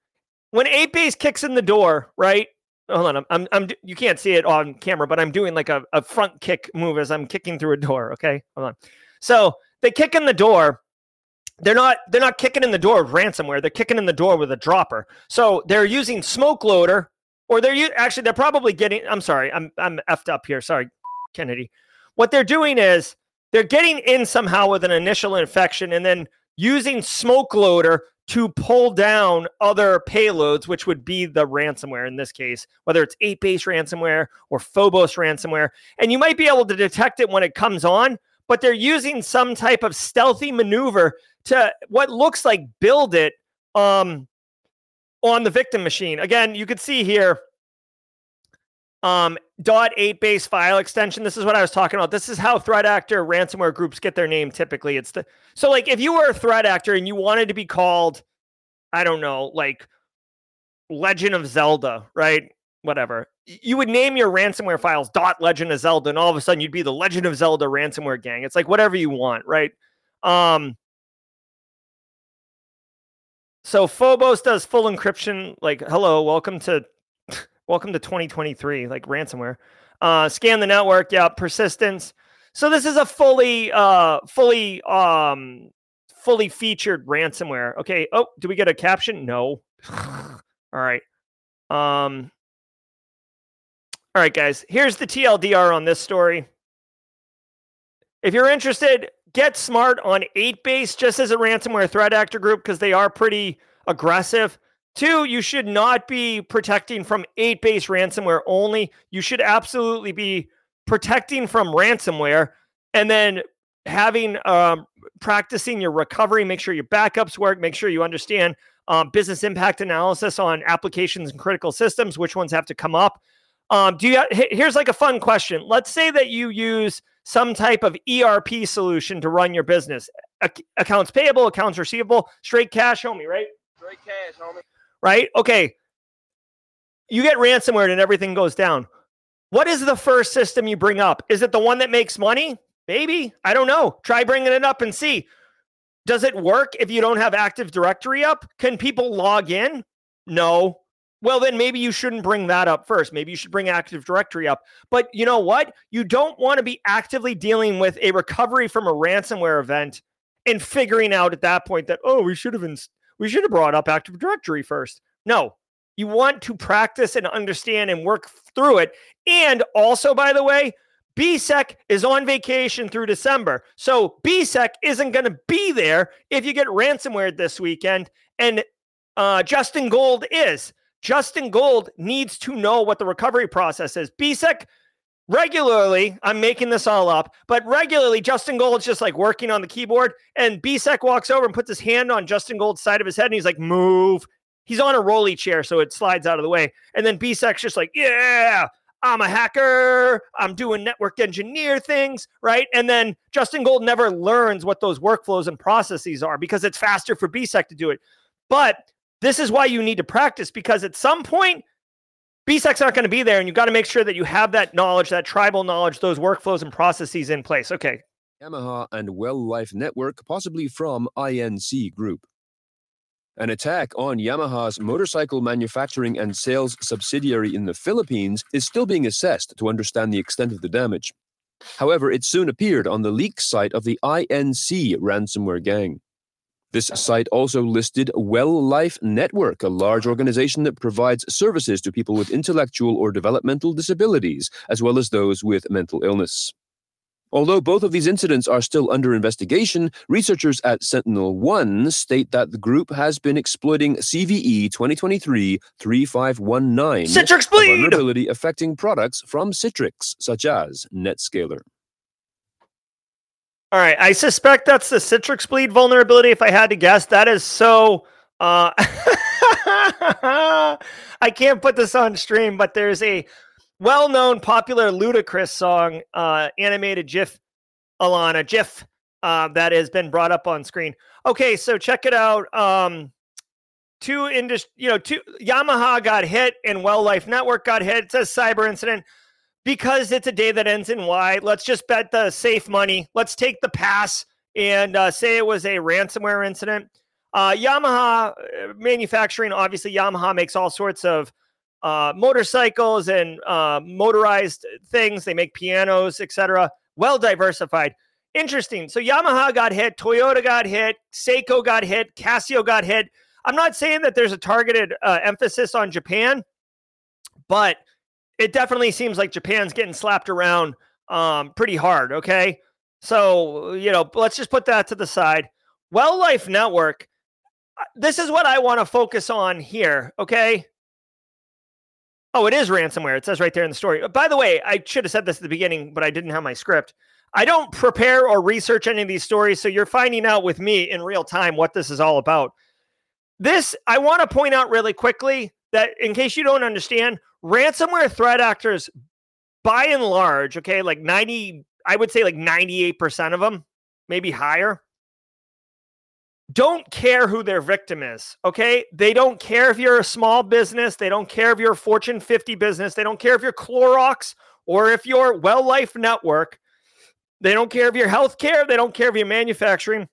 when 8-Base kicks in the door, right? Hold on, I'm, I'm, I'm, you can't see it on camera, but I'm doing like a, a front kick move as I'm kicking through a door. Okay, hold on. So they kick in the door. They're not, they're not kicking in the door with ransomware. They're kicking in the door with a dropper. So they're using Smoke Loader, or they're actually they're probably getting. I'm sorry, I'm, I'm effed up here. Sorry, Kennedy. What they're doing is they're getting in somehow with an initial infection and then using smoke loader to pull down other payloads, which would be the ransomware in this case, whether it's 8-Base ransomware or Phobos ransomware. And you might be able to detect it when it comes on, but they're using some type of stealthy maneuver to what looks like build it um, on the victim machine. Again, you could see here um, dot 8-Base file extension. This is what I was talking about. This is how threat actor ransomware groups get their name typically. It's the so like if you were a threat actor and you wanted to be called, I don't know, like Legend of Zelda, right? Whatever. You would name your ransomware files dot Legend of Zelda, and all of a sudden you'd be the Legend of Zelda ransomware gang. It's like whatever you want, right? Um so Phobos does full encryption, like, hello, welcome to Welcome to 2023, like ransomware. Uh, scan the network, yeah, persistence. So this is a fully, uh, fully um, fully featured ransomware. Okay. Oh, do we get a caption? No. All right. Um, all right, guys. Here's the TLDR on this story. If you're interested, get smart on 8base just as a ransomware threat actor group because they are pretty aggressive. Two, you should not be protecting from 8base ransomware only. You should absolutely be protecting from ransomware and then having um, practicing your recovery, make sure your backups work, make sure you understand um, business impact analysis on applications and critical systems, which ones have to come up. Um, do you? Here's like a fun question. Let's say that you use some type of ERP solution to run your business. A- accounts payable, accounts receivable, straight cash, homie, right? Straight cash, homie. Right? Okay. You get ransomware and everything goes down. What is the first system you bring up? Is it the one that makes money? Maybe. I don't know. Try bringing it up and see. Does it work if you don't have Active Directory up? Can people log in? No. Well, then maybe you shouldn't bring that up first. Maybe you should bring Active Directory up. But you know what? You don't want to be actively dealing with a recovery from a ransomware event and figuring out at that point that oh, we should have we should have brought up Active Directory first. No. You want to practice and understand and work through it. And also, by the way, BSEC is on vacation through December. So BSEC isn't going to be there if you get ransomware this weekend. And uh, Justin Gold is. Justin Gold needs to know what the recovery process is. BSEC regularly, I'm making this all up, but regularly, Justin Gold's just like working on the keyboard, and BSEC walks over and puts his hand on Justin Gold's side of his head, and he's like, move. He's on a rolly chair, so it slides out of the way. And then BSEC's just like, yeah, I'm a hacker. I'm doing network engineer things, right? And then Justin Gold never learns what those workflows and processes are because it's faster for BSEC to do it. But this is why you need to practice because at some point, BSEC's not going to be there, and you've got to make sure that you have that knowledge, that tribal knowledge, those workflows and processes in place. Okay. Yamaha and Well Life Network, possibly from INC Group. An attack on Yamaha's motorcycle manufacturing and sales subsidiary in the Philippines is still being assessed to understand the extent of the damage. However, it soon appeared on the leak site of the INC ransomware gang. This site also listed Well Life Network, a large organization that provides services to people with intellectual or developmental disabilities, as well as those with mental illness. Although both of these incidents are still under investigation, researchers at Sentinel One state that the group has been exploiting CVE 2023 3519, Citrix vulnerability affecting products from Citrix, such as Netscaler. All right. I suspect that's the Citrix bleed vulnerability. If I had to guess, that is so. Uh, I can't put this on stream, but there's a well known popular Ludacris song, uh, animated GIF, Alana, GIF, uh, that has been brought up on screen. Okay. So check it out. Um, two industry, you know, two Yamaha got hit and Well Life Network got hit. It says cyber incident because it's a day that ends in Y. Let's just bet the safe money. Let's take the pass and uh, say it was a ransomware incident. Uh, Yamaha uh, manufacturing, obviously, Yamaha makes all sorts of uh, motorcycles and uh, motorized things. They make pianos, etc. Well diversified. Interesting. So Yamaha got hit, Toyota got hit, Seiko got hit, Casio got hit. I'm not saying that there's a targeted uh, emphasis on Japan, but it definitely seems like Japan's getting slapped around um, pretty hard. Okay. So, you know, let's just put that to the side. Well Life Network, uh, this is what I want to focus on here. Okay. Oh, it is ransomware. It says right there in the story. By the way, I should have said this at the beginning, but I didn't have my script. I don't prepare or research any of these stories. So you're finding out with me in real time what this is all about. This, I want to point out really quickly that in case you don't understand, ransomware threat actors, by and large, okay, like 90, I would say like 98% of them, maybe higher, don't care who their victim is. Okay. They don't care if you're a small business. They don't care if you're a Fortune 50 business. They don't care if you're Clorox or if you're Well Life Network. They don't care if you're healthcare. They don't care if you're manufacturing.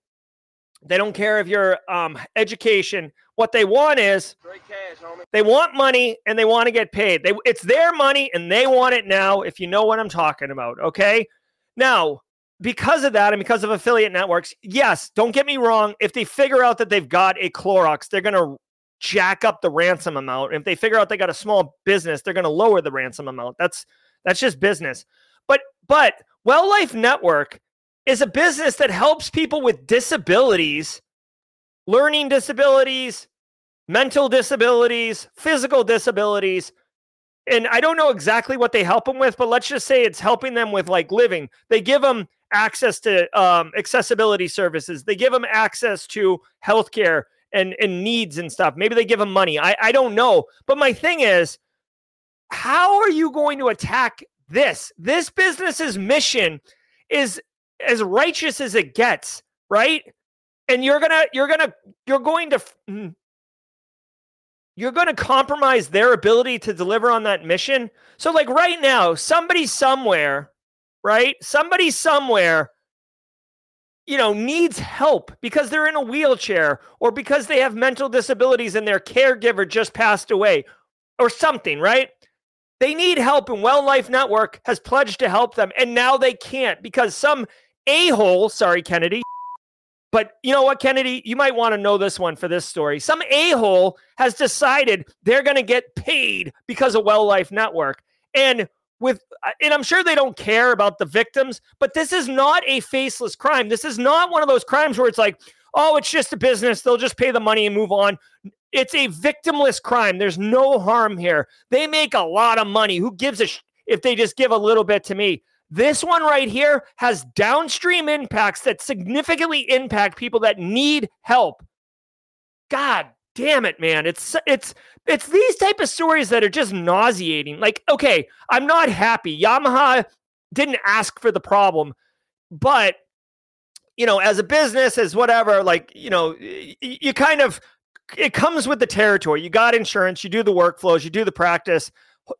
They don't care if you're um, education. What they want is cash, they want money and they want to get paid. They, it's their money and they want it now. If you know what I'm talking about, okay. Now, because of that and because of affiliate networks, yes, don't get me wrong. If they figure out that they've got a Clorox, they're going to jack up the ransom amount. If they figure out they got a small business, they're going to lower the ransom amount. That's that's just business. But but Well Life Network is a business that helps people with disabilities, learning disabilities, mental disabilities, physical disabilities. And I don't know exactly what they help them with, but let's just say it's helping them with like living. They give them access to um, accessibility services. They give them access to healthcare and, and needs and stuff. Maybe they give them money. I, I don't know. But my thing is, how are you going to attack this? This business's mission is as righteous as it gets, right? And you're gonna, you're gonna, you're going to, mm, you're going to compromise their ability to deliver on that mission. So, like right now, somebody somewhere, right? Somebody somewhere, you know, needs help because they're in a wheelchair or because they have mental disabilities and their caregiver just passed away or something, right? They need help, and Well Life Network has pledged to help them, and now they can't because some a hole, sorry, Kennedy. But you know what, Kennedy? You might want to know this one for this story. Some a hole has decided they're going to get paid because of Well Life Network. And with and I'm sure they don't care about the victims, but this is not a faceless crime. This is not one of those crimes where it's like, oh, it's just a business. They'll just pay the money and move on. It's a victimless crime. There's no harm here. They make a lot of money. Who gives a sh- if they just give a little bit to me? This one right here has downstream impacts that significantly impact people that need help. God damn it, man. It's it's it's these type of stories that are just nauseating. Like, okay, I'm not happy. Yamaha didn't ask for the problem, but you know, as a business, as whatever, like, you know, you, kind of it comes with the territory. You got insurance, you do the workflows, you do the practice.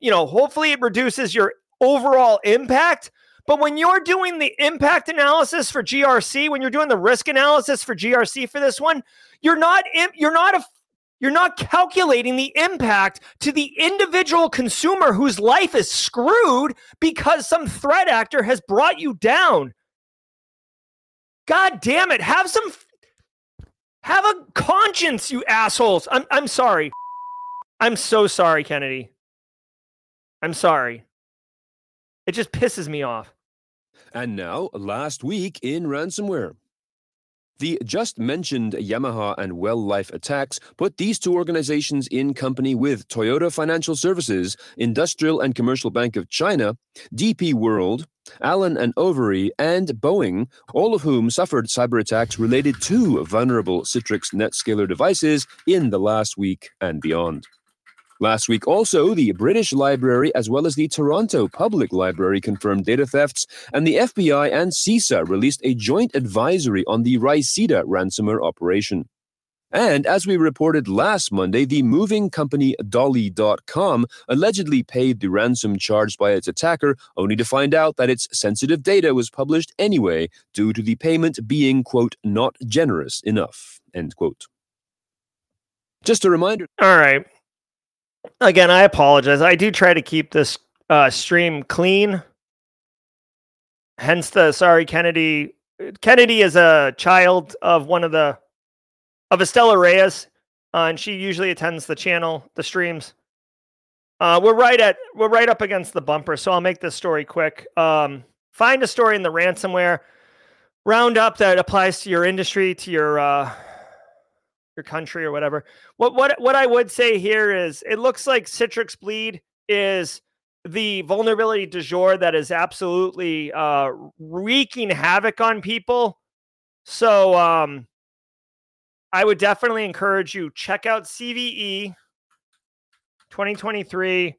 You know, hopefully it reduces your overall impact. But when you're doing the impact analysis for GRC, when you're doing the risk analysis for GRC for this one, you're not you're not a you're not calculating the impact to the individual consumer whose life is screwed because some threat actor has brought you down. God damn it. Have some have a conscience, you assholes. I'm I'm sorry. I'm so sorry, Kennedy. I'm sorry. It just pisses me off. And now, last week in ransomware. The just mentioned Yamaha and Well Life attacks put these two organizations in company with Toyota Financial Services, Industrial and Commercial Bank of China, DP World, Allen and Overy, and Boeing, all of whom suffered cyber attacks related to vulnerable Citrix NetScaler devices in the last week and beyond. Last week, also, the British Library as well as the Toronto Public Library confirmed data thefts, and the FBI and CISA released a joint advisory on the Rhysida ransomware operation. And as we reported last Monday, the moving company Dolly.com allegedly paid the ransom charged by its attacker, only to find out that its sensitive data was published anyway due to the payment being, quote, not generous enough, end quote. Just a reminder. All right again, I apologize. I do try to keep this uh, stream clean. Hence the sorry, Kennedy. Kennedy is a child of one of the of Estella Reyes, uh, and she usually attends the channel, the streams. Uh, we're right at we're right up against the bumper, so I'll make this story quick. Um, find a story in the ransomware roundup that applies to your industry, to your uh, your country or whatever. What what what I would say here is it looks like Citrix Bleed is the vulnerability du jour that is absolutely uh, wreaking havoc on people. So um, I would definitely encourage you check out CVE 2023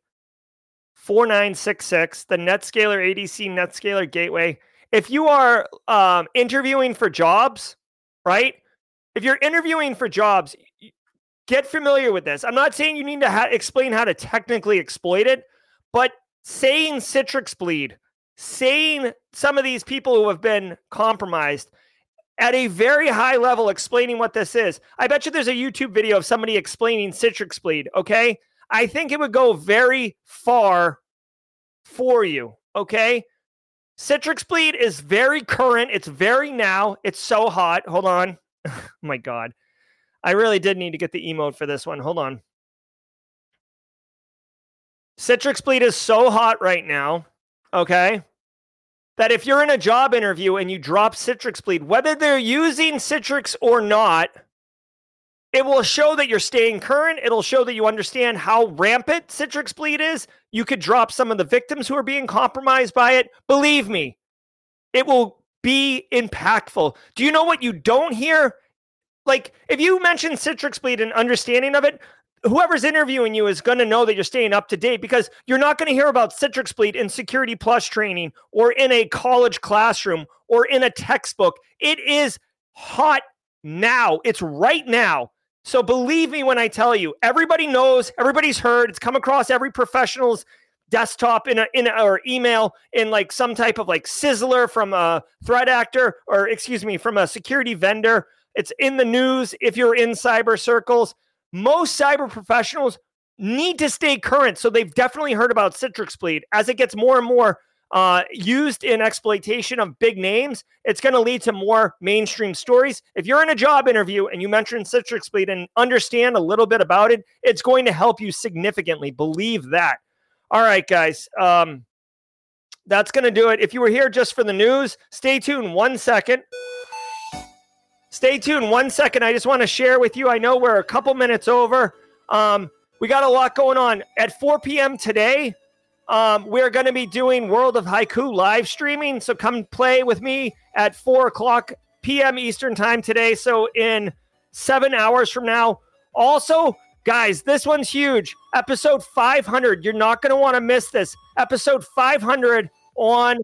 4966, the NetScaler ADC NetScaler Gateway. If you are um, interviewing for jobs, right? If you're interviewing for jobs, get familiar with this. I'm not saying you need to ha- explain how to technically exploit it, but saying Citrix bleed, saying some of these people who have been compromised at a very high level, explaining what this is. I bet you there's a YouTube video of somebody explaining Citrix bleed. Okay. I think it would go very far for you. Okay. Citrix bleed is very current. It's very now. It's so hot. Hold on. my God. I really did need to get the emote for this one. Hold on. Citrix bleed is so hot right now. Okay. That if you're in a job interview and you drop Citrix bleed, whether they're using Citrix or not, it will show that you're staying current. It'll show that you understand how rampant Citrix bleed is. You could drop some of the victims who are being compromised by it. Believe me, it will be impactful. Do you know what you don't hear? Like, if you mention Citrix bleed and understanding of it, whoever's interviewing you is going to know that you're staying up to date because you're not going to hear about Citrix bleed in Security Plus training or in a college classroom or in a textbook. It is hot now. It's right now. So believe me when I tell you, everybody knows, everybody's heard, it's come across every professional's desktop in a in a, or email in like some type of like sizzler from a threat actor or excuse me from a security vendor. It's in the news if you're in cyber circles. Most cyber professionals need to stay current, so they've definitely heard about Citrix Bleed as it gets more and more uh, used in exploitation of big names, it's going to lead to more mainstream stories. If you're in a job interview and you mention Citrix Bleed and understand a little bit about it, it's going to help you significantly. Believe that. All right, guys. Um, that's going to do it. If you were here just for the news, stay tuned one second. Stay tuned one second. I just want to share with you. I know we're a couple minutes over. Um, we got a lot going on at 4 p.m. today. Um, we're going to be doing World of Haiku live streaming. So come play with me at 4 o'clock p.m. Eastern Time today. So in seven hours from now. Also, guys, this one's huge. Episode 500. You're not going to want to miss this. Episode 500 on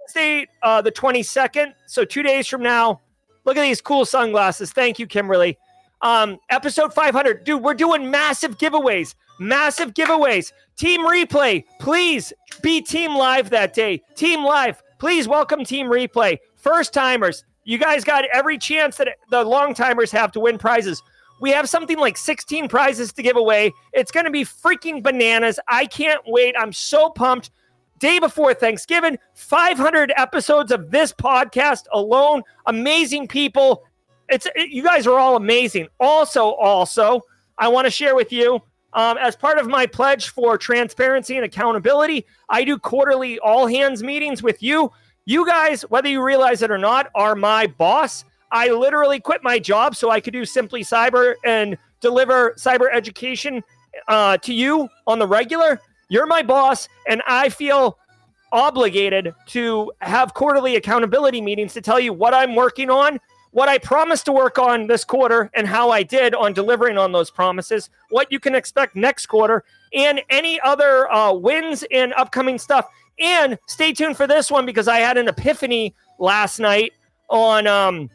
Wednesday, uh, the 22nd. So two days from now. Look at these cool sunglasses. Thank you, Kimberly. Um, episode 500. Dude, we're doing massive giveaways. Massive giveaways. Team replay, please be team live that day. Team live, please welcome team replay. First timers, you guys got every chance that the long timers have to win prizes. We have something like 16 prizes to give away. It's going to be freaking bananas. I can't wait. I'm so pumped. Day before Thanksgiving, 500 episodes of this podcast alone. Amazing people. It's it, you guys are all amazing. Also, also, I want to share with you um, as part of my pledge for transparency and accountability, I do quarterly all hands meetings with you. You guys, whether you realize it or not, are my boss. I literally quit my job so I could do Simply Cyber and deliver cyber education uh, to you on the regular. You're my boss, and I feel obligated to have quarterly accountability meetings to tell you what I'm working on what I promised to work on this quarter and how I did on delivering on those promises, what you can expect next quarter, and any other uh, wins and upcoming stuff. And stay tuned for this one because I had an epiphany last night on. Um,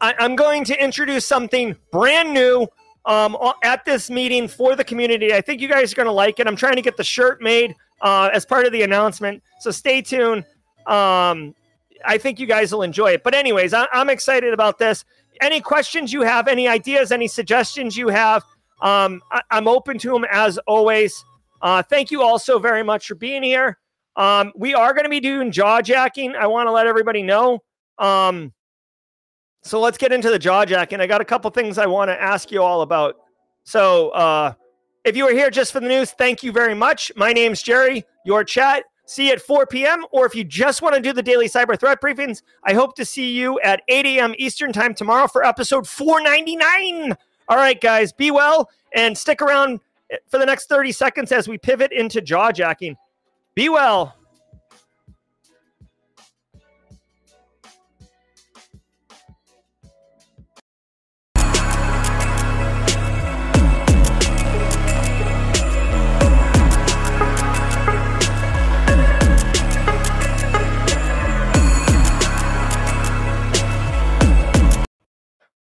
I, am going to introduce something brand new um, at this meeting for the community. I think you guys are going to like it. I'm trying to get the shirt made uh, as part of the announcement. So stay tuned. Um, I think you guys will enjoy it. But, anyways, I, am excited about this. Any questions you have, any ideas, any suggestions you have, um, I, am open to them as always. Uh, thank you all so very much for being here. Um, we are going to be doing jaw jacking. I want to let everybody know. Um, so let's get into the jaw jacking. I got a couple things I want to ask you all about. So uh, if you were here just for the news, thank you very much. My name's Jerry, your chat. See you at 4 p.m. Or if you just want to do the daily cyber threat briefings, I hope to see you at 8 a.m. Eastern time tomorrow for episode 499. All right, guys, be well and stick around for the next 30 seconds as we pivot into jaw jacking. Be well.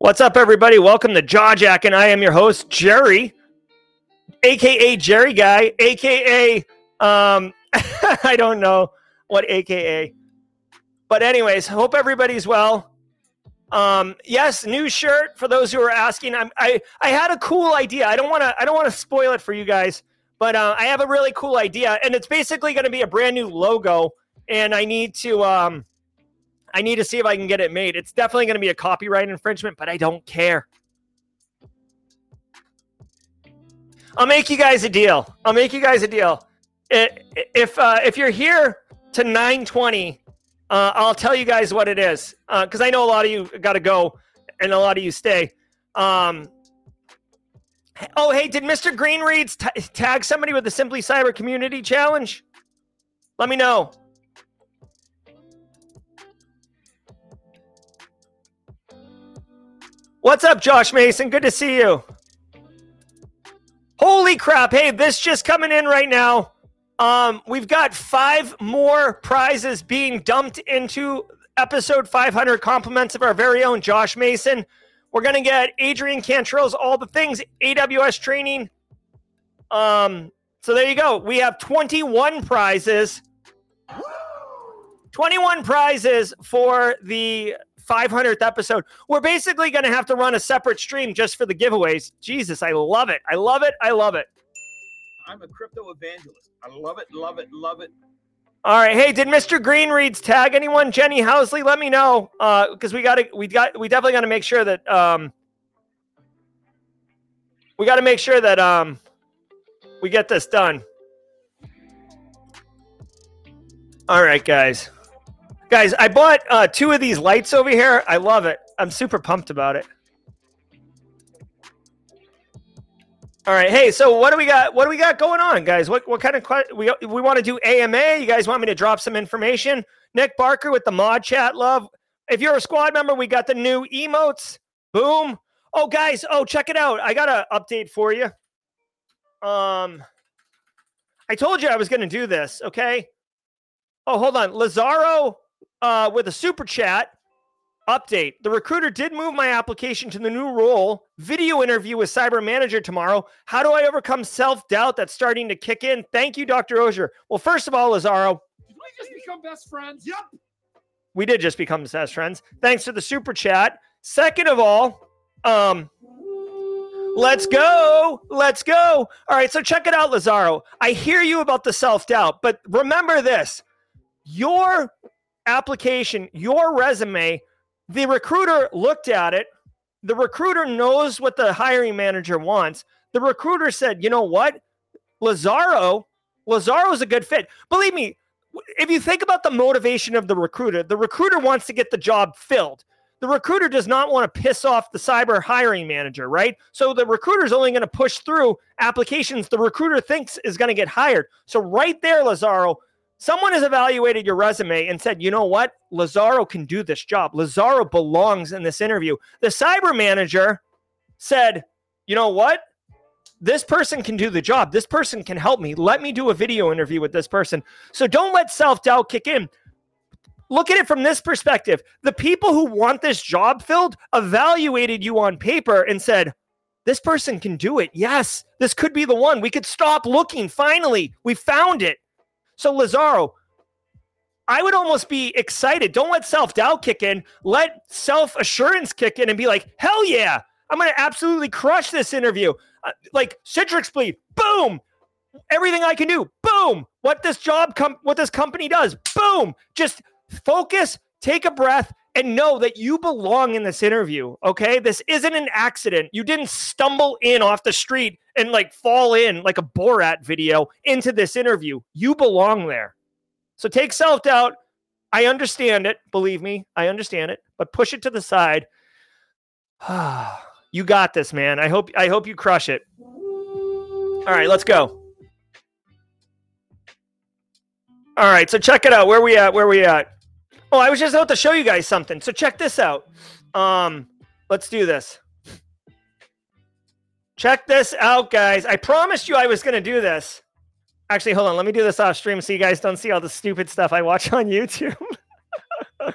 What's up, everybody? Welcome to Jaw Jack, and I am your host, Jerry, aka Jerry Guy, aka um, I don't know what AKA, but anyways, hope everybody's well. Um, yes, new shirt for those who are asking. I'm, I I had a cool idea. I don't want to I don't want to spoil it for you guys, but uh, I have a really cool idea, and it's basically going to be a brand new logo and I need to um, I need to see if I can get it made. It's definitely going to be a copyright infringement, but I don't care. I'll make you guys a deal. I'll make you guys a deal. If uh, if you're here to 920, uh, I'll tell you guys what it is because uh, I know a lot of you got to go and a lot of you stay. Um, oh, hey, did Mr. Greenreads t- tag somebody with the Simply Cyber Community Challenge? Let me know. What's up, Josh Mason? Good to see you. Holy crap. Hey, this just coming in right now. Um, we've got five more prizes being dumped into episode 500 compliments of our very own Josh Mason. We're going to get Adrian Cantrill's All the Things AWS training. Um, so there you go. We have 21 prizes. 21 prizes for the 500th episode. We're basically going to have to run a separate stream just for the giveaways. Jesus, I love it. I love it. I love it. I'm a crypto evangelist. I love it, love it, love it. All right. Hey, did Mr. Green reads tag anyone? Jenny Housley, let me know. Uh, because we gotta we got we definitely gotta make sure that um we gotta make sure that um we get this done. All right, guys. Guys, I bought uh, two of these lights over here. I love it. I'm super pumped about it. All right, hey, so what do we got? What do we got going on, guys? What what kind of we we want to do AMA? You guys want me to drop some information? Nick Barker with the mod chat, love. If you're a squad member, we got the new emotes. Boom. Oh, guys, oh check it out. I got an update for you. Um, I told you I was going to do this. Okay. Oh, hold on, Lazaro uh, with a super chat update. The recruiter did move my application to the new role. Video interview with Cyber Manager tomorrow. How do I overcome self doubt that's starting to kick in? Thank you, Dr. Auger. Well, first of all, Lazaro. Did we just become best friends? Yep. We did just become best friends. Thanks for the super chat. Second of all, um, Let's go. Let's go. All right. So check it out, Lazaro. I hear you about the self doubt, but remember this your application, your resume, the recruiter looked at it. The recruiter knows what the hiring manager wants. The recruiter said, you know what? Lazaro, Lazaro is a good fit. Believe me, if you think about the motivation of the recruiter, the recruiter wants to get the job filled. The recruiter does not want to piss off the cyber hiring manager, right? So the recruiter is only going to push through applications the recruiter thinks is going to get hired. So right there, Lazaro, Someone has evaluated your resume and said, you know what? Lazaro can do this job. Lazaro belongs in this interview. The cyber manager said, you know what? This person can do the job. This person can help me. Let me do a video interview with this person. So don't let self doubt kick in. Look at it from this perspective. The people who want this job filled evaluated you on paper and said, this person can do it. Yes, this could be the one. We could stop looking. Finally, we found it. So Lazaro, I would almost be excited. Don't let self doubt kick in. Let self assurance kick in and be like, hell yeah, I'm going to absolutely crush this interview. Uh, like Citrix Bleed, boom. Everything I can do, boom. What this job, com- what this company does, boom. Just focus, take a breath, and know that you belong in this interview. Okay. This isn't an accident. You didn't stumble in off the street and like fall in like a Borat video into this interview. You belong there. So take self doubt. I understand it. Believe me, I understand it, but push it to the side. you got this, man. I hope I hope you crush it. All right, let's go. All right, so check it out. Where we at? Where we at? Oh, I was just about to show you guys something. So check this out. Um, let's do this. Check this out, guys. I promised you I was going to do this. Actually, hold on. Let me do this off stream so you guys don't see all the stupid stuff I watch on YouTube.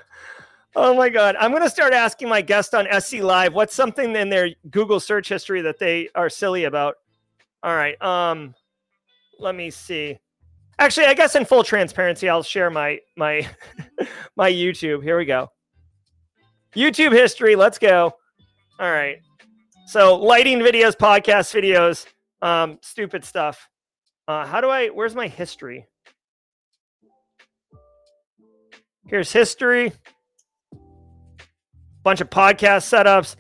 oh my God. I'm going to start asking my guest on SC Live what's something in their Google search history that they are silly about. All right. Um, let me see. Actually, I guess in full transparency, I'll share my my my YouTube. Here we go. YouTube history. Let's go. All right. So lighting videos, podcast videos, um, stupid stuff. Uh, how do I? Where's my history? Here's history. Bunch of podcast setups.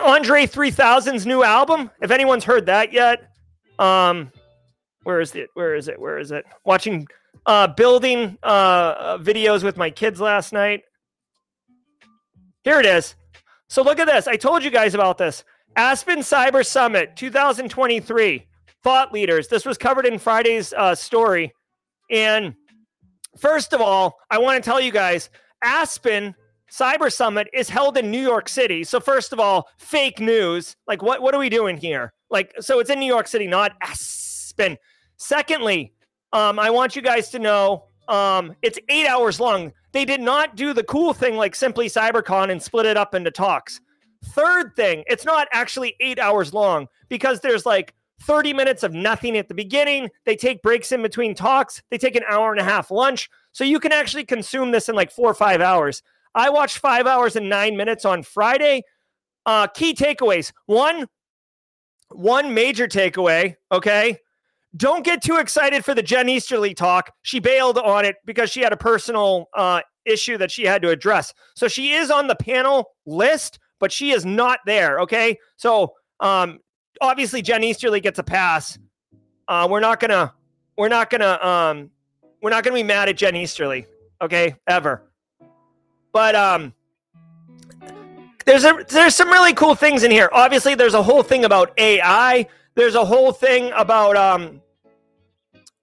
Andre 3000's new album. If anyone's heard that yet, um, where is it? Where is it? Where is it? Watching uh building uh, videos with my kids last night. Here it is. So look at this. I told you guys about this. Aspen Cyber Summit 2023. Thought leaders. This was covered in Friday's uh, story. And first of all, I want to tell you guys Aspen Cyber Summit is held in New York City. So, first of all, fake news. Like, what, what are we doing here? Like, so it's in New York City, not Aspen. Secondly, um, I want you guys to know um, it's eight hours long. They did not do the cool thing like Simply CyberCon and split it up into talks. Third thing, it's not actually eight hours long because there's like 30 minutes of nothing at the beginning. They take breaks in between talks. They take an hour and a half lunch. So you can actually consume this in like four or five hours. I watched five hours and nine minutes on Friday. Uh, key takeaways. One, one major takeaway, okay? Don't get too excited for the Jen Easterly talk. She bailed on it because she had a personal uh, issue that she had to address. So she is on the panel list, but she is not there. Okay. So um, obviously Jen Easterly gets a pass. Uh, we're not gonna we're not gonna um, we're not gonna be mad at Jen Easterly. Okay, ever. But um, there's a there's some really cool things in here. Obviously, there's a whole thing about AI. There's a whole thing about um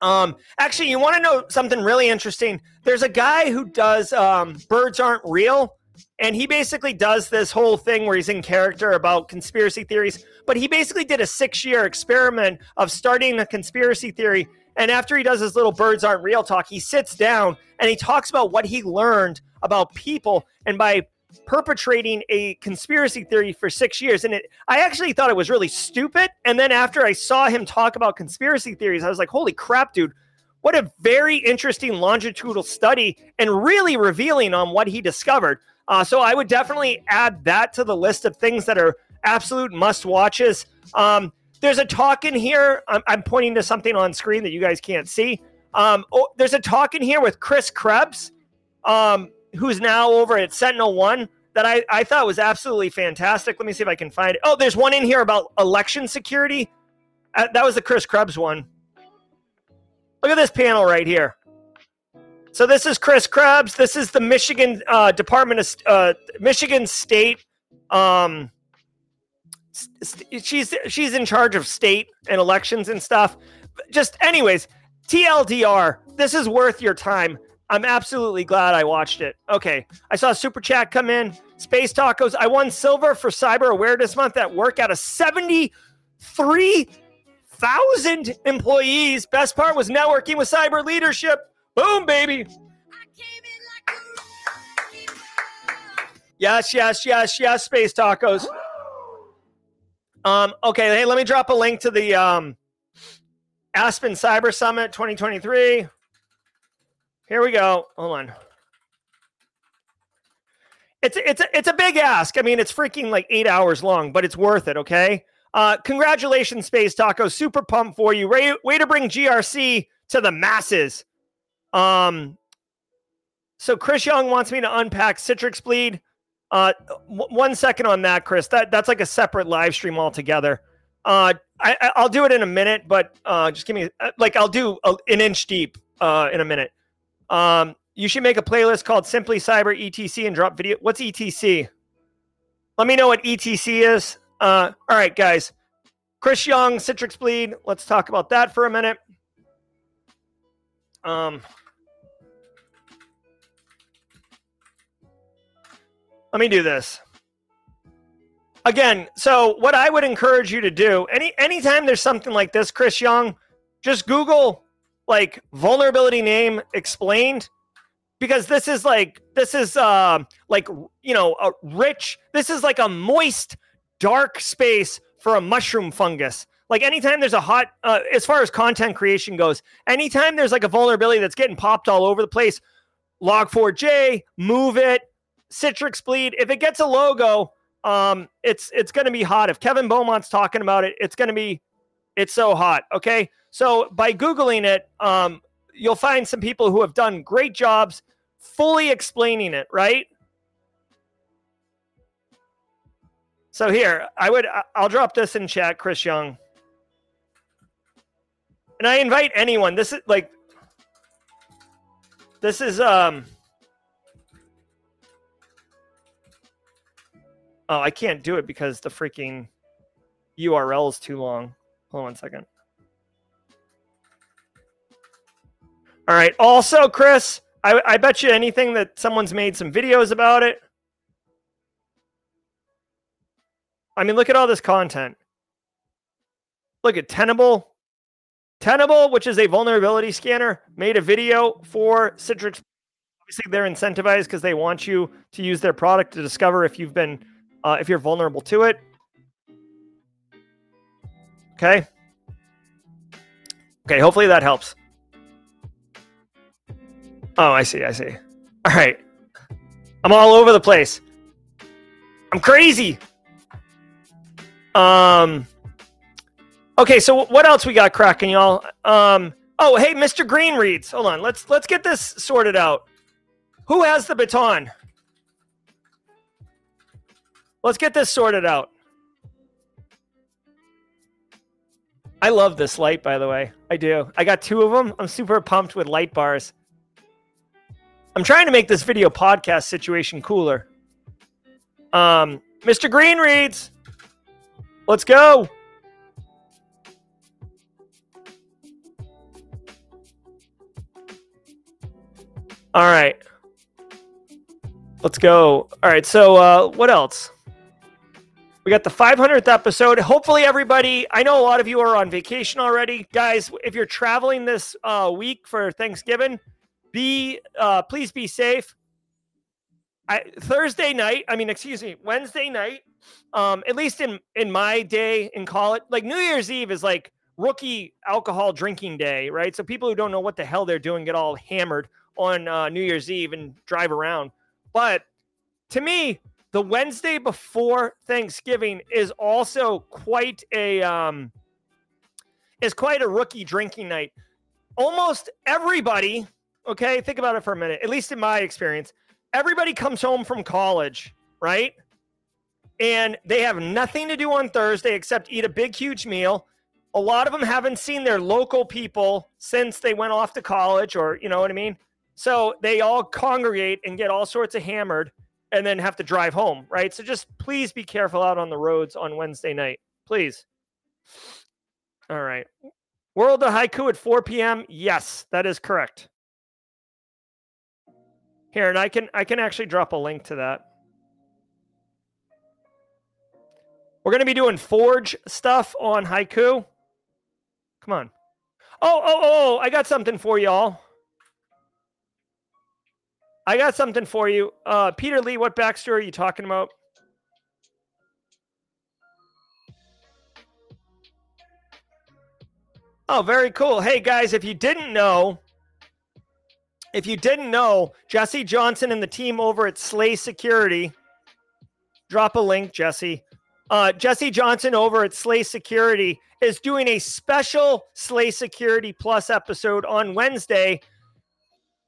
um actually you want to know something really interesting. There's a guy who does um birds aren't real and he basically does this whole thing where he's in character about conspiracy theories, but he basically did a 6-year experiment of starting a conspiracy theory and after he does his little birds aren't real talk, he sits down and he talks about what he learned about people and by perpetrating a conspiracy theory for six years. And it, I actually thought it was really stupid. And then after I saw him talk about conspiracy theories, I was like, holy crap, dude. What a very interesting longitudinal study and really revealing on what he discovered. Uh, so I would definitely add that to the list of things that are absolute must watches. Um, there's a talk in here. I'm, I'm, pointing to something on screen that you guys can't see. Um, oh, there's a talk in here with Chris Krebs. Um, who's now over at Sentinel One that I, I thought was absolutely fantastic. Let me see if I can find it. Oh, there's one in here about election security. Uh, that was the Chris Krebs one. Look at this panel right here. So this is Chris Krebs. This is the Michigan uh, Department of uh, Michigan State. Um, she's she's in charge of state and elections and stuff. Just anyways, TLDR. This is worth your time. I'm absolutely glad I watched it. Okay. I saw Super Chat come in. Space Tacos. I won silver for Cyber Awareness Month at work out of 73,000 employees. Best part was networking with cyber leadership. Boom, baby. Yes, yes, yes, yes, Space Tacos. Um, okay, hey, let me drop a link to the um, Aspen Cyber Summit 2023. Here we go. Hold on. It's it's a, it's a big ask. I mean, it's freaking like eight hours long, but it's worth it. Okay. Uh, congratulations, Space Taco. Super pumped for you. Way, way to bring GRC to the masses. Um. So Chris Young wants me to unpack Citrix Bleed. Uh, w- one second on that, Chris. That that's like a separate live stream altogether. Uh, I, I'll do it in a minute, but uh, just give me uh, like I'll do a, an inch deep uh, in a minute. Um, you should make a playlist called Simply Cyber ETC and drop video. What's ETC? Let me know what ETC is. Uh, all right, guys. Chris Young, Citrix Bleed. Let's talk about that for a minute. Um, let me do this again. So, what I would encourage you to do any anytime there's something like this, Chris Young, just Google like vulnerability name explained because this is like this is uh like you know a rich this is like a moist dark space for a mushroom fungus like anytime there's a hot uh, as far as content creation goes anytime there's like a vulnerability that's getting popped all over the place log4j MOVEit citrix bleed if it gets a logo um it's it's going to be hot if kevin beaumont's talking about it it's going to be it's so hot okay so by Googling it, um, you'll find some people who have done great jobs fully explaining it, right? So here, I would I'll drop this in chat, Chris Young. And I invite anyone. This is like this is um Oh, I can't do it because the freaking URL is too long. Hold on one second. All right. Also, Chris, I, I bet you anything that someone's made some videos about it. I mean, look at all this content. Look at Tenable. Tenable, which is a vulnerability scanner, made a video for Citrix. Obviously, they're incentivized because they want you to use their product to discover if you've been uh, if you're vulnerable to it. Okay. Okay, hopefully that helps. Oh, I see, I see. All right. I'm all over the place. I'm crazy. Um Okay, so what else we got cracking, y'all? Um oh, hey, Mr. Green reads. Hold on. Let's let's get this sorted out. Who has the baton? Let's get this sorted out. I love this light, by the way. I do. I got two of them. I'm super pumped with light bars. I'm trying to make this video podcast situation cooler. Um, Mr. Green reads. Let's go. All right. Let's go. All right. So, uh, what else? We got the 500th episode. Hopefully, everybody, I know a lot of you are on vacation already. Guys, if you're traveling this uh, week for Thanksgiving, be uh, please be safe. I, Thursday night, I mean, excuse me, Wednesday night, um, at least in in my day in college, like New Year's Eve is like rookie alcohol drinking day, right? So people who don't know what the hell they're doing get all hammered on uh, New Year's Eve and drive around. But to me, the Wednesday before Thanksgiving is also quite a um, is quite a rookie drinking night. Almost everybody, okay, think about it for a minute. At least in my experience, everybody comes home from college, right? And they have nothing to do on Thursday except eat a big, huge meal. A lot of them haven't seen their local people since they went off to college, or you know what I mean. So they all congregate and get all sorts of hammered and then have to drive home, right? So just please be careful out on the roads on Wednesday night. Please. All right. World of Haiku at 4 p.m. Yes, that is correct. Here, and I can I can actually drop a link to that. We're gonna be doing Forge stuff on Haiku. Come on. Oh, oh, oh, oh I got something for y'all. I got something for you. Uh, Peter Lee, what backstory are you talking about? Oh, very cool. Hey, guys, if you didn't know, if you didn't know, Jesse Johnson and the team over at Slay Security, drop a link, Jesse. Uh, Jesse Johnson over at Slay Security is doing a special Slay Security Plus episode on Wednesday,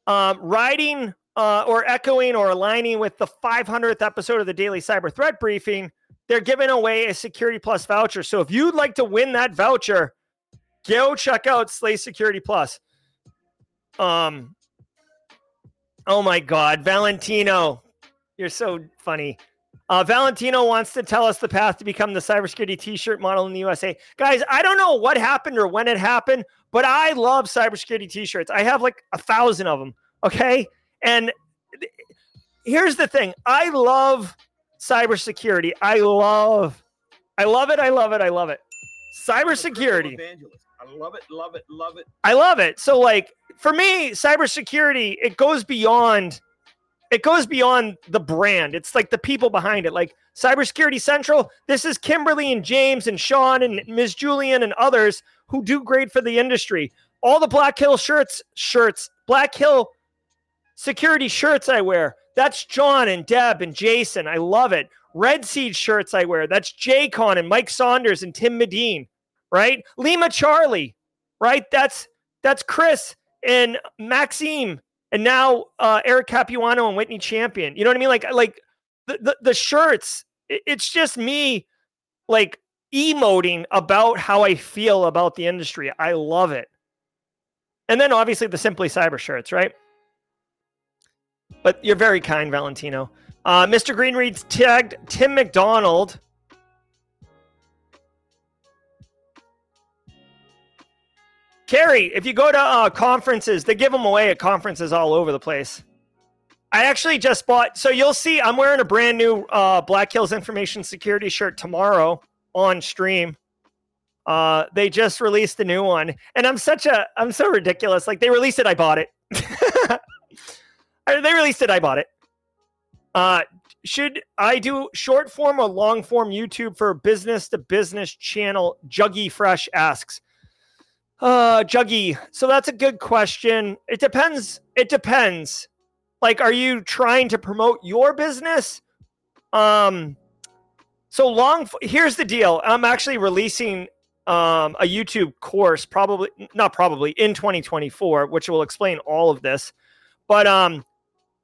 um, riding uh, or echoing or aligning with the 500th episode of the Daily Cyber Threat Briefing, they're giving away a Security Plus voucher. So if you'd like to win that voucher, go check out Slay Security Plus. Um, oh my God, Valentino, you're so funny. Uh, Valentino wants to tell us the path to become the cybersecurity t-shirt model in the USA. Guys, I don't know what happened or when it happened, but I love cybersecurity t-shirts. I have like a thousand of them. Okay. And here's the thing I love cybersecurity. I love, I love it. I love it. I love it. Cybersecurity. I love it, love it, love it. I love it. So, like, for me, cybersecurity, it goes beyond. It goes beyond the brand. It's like the people behind it. Like Cybersecurity Central, this is Kimberly and James and Sean and Ms. Julian and others who do great for the industry. All the Black Hills shirts, shirts, Black Hills security shirts I wear. That's John and Deb and Jason. I love it. Red Siege shirts I wear. That's Jaycon and Mike Saunders and Tim Medin, right? Lima Charlie, right? That's that's Chris and Maxime and now uh, Eric Capuano and Whitney Champion. You know what I mean? Like like the the, the shirts. It's just me like emoting about how I feel about the industry. I love it. And then obviously the Simply Cyber shirts, right? But you're very kind, Valentino. Uh, Mr. Green reads tagged Tim McDonald. Carrie, if you go to uh, conferences, they give them away at conferences all over the place. I actually just bought, so you'll see I'm wearing a brand new uh, Black Hills Information Security shirt tomorrow on stream. Uh, they just released a new one, and I'm such a I'm so ridiculous. Like they released it, I bought it. they released it, I bought it. Uh, should I do short form or long form YouTube for business to business channel? Juggy Fresh asks. Uh, Juggy. So that's a good question. It depends. It depends. Like, are you trying to promote your business? Um, so long. Here's the deal. I'm actually releasing um, a YouTube course, probably not probably in 2024, which will explain all of this. But um,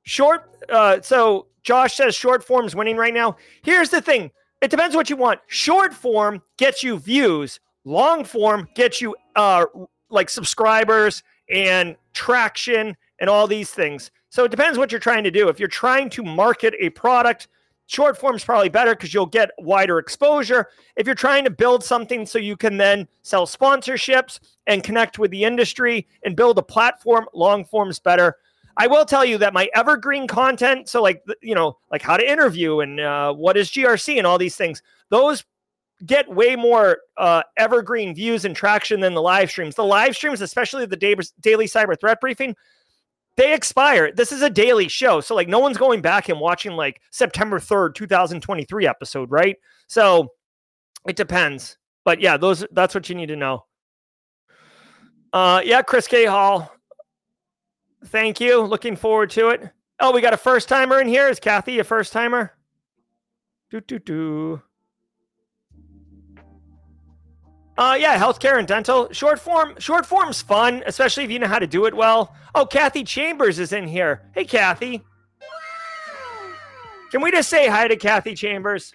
short. Uh, so Josh says short form's winning right now. Here's the thing. It depends what you want. Short form gets you views. Long form gets you uh, like subscribers and traction and all these things. So it depends what you're trying to do. If you're trying to market a product Short form is probably better because you'll get wider exposure. If you're trying to build something so you can then sell sponsorships and connect with the industry and build a platform, long form's better. I will tell you that my evergreen content, so like you know, like how to interview and uh, what is GRC and all these things, those get way more uh, evergreen views and traction than the live streams. The live streams, especially the daily cyber threat briefing, they expire. This is a daily show. So like no one's going back and watching like September 3rd, 2023 episode, right? So it depends. But yeah, those that's what you need to know. Uh yeah, Chris K. Hall. Thank you. Looking forward to it. Oh, we got a first timer in here. Is Kathy a first timer? Do do do. Uh, yeah, healthcare and dental. Short form, short form's fun, especially if you know how to do it well. Oh, Kathy Chambers is in here. Hey, Kathy. Can we just say hi to Kathy Chambers?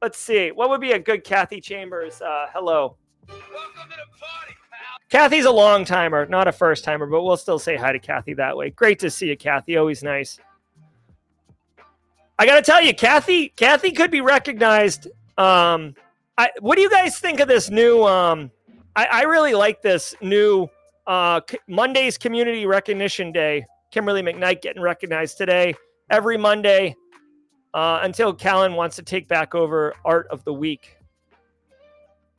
Let's see. What would be a good Kathy Chambers? Uh, hello. Party, Kathy's a long timer, not a first timer, but we'll still say hi to Kathy that way. Great to see you, Kathy. Always nice. I got to tell you, Kathy, Kathy could be recognized um, I, what do you guys think of this new? Um, I, I really like this new uh, Monday's Community Recognition Day. Kimberly McKnight getting recognized today. Every Monday uh, until Callan wants to take back over Art of the Week.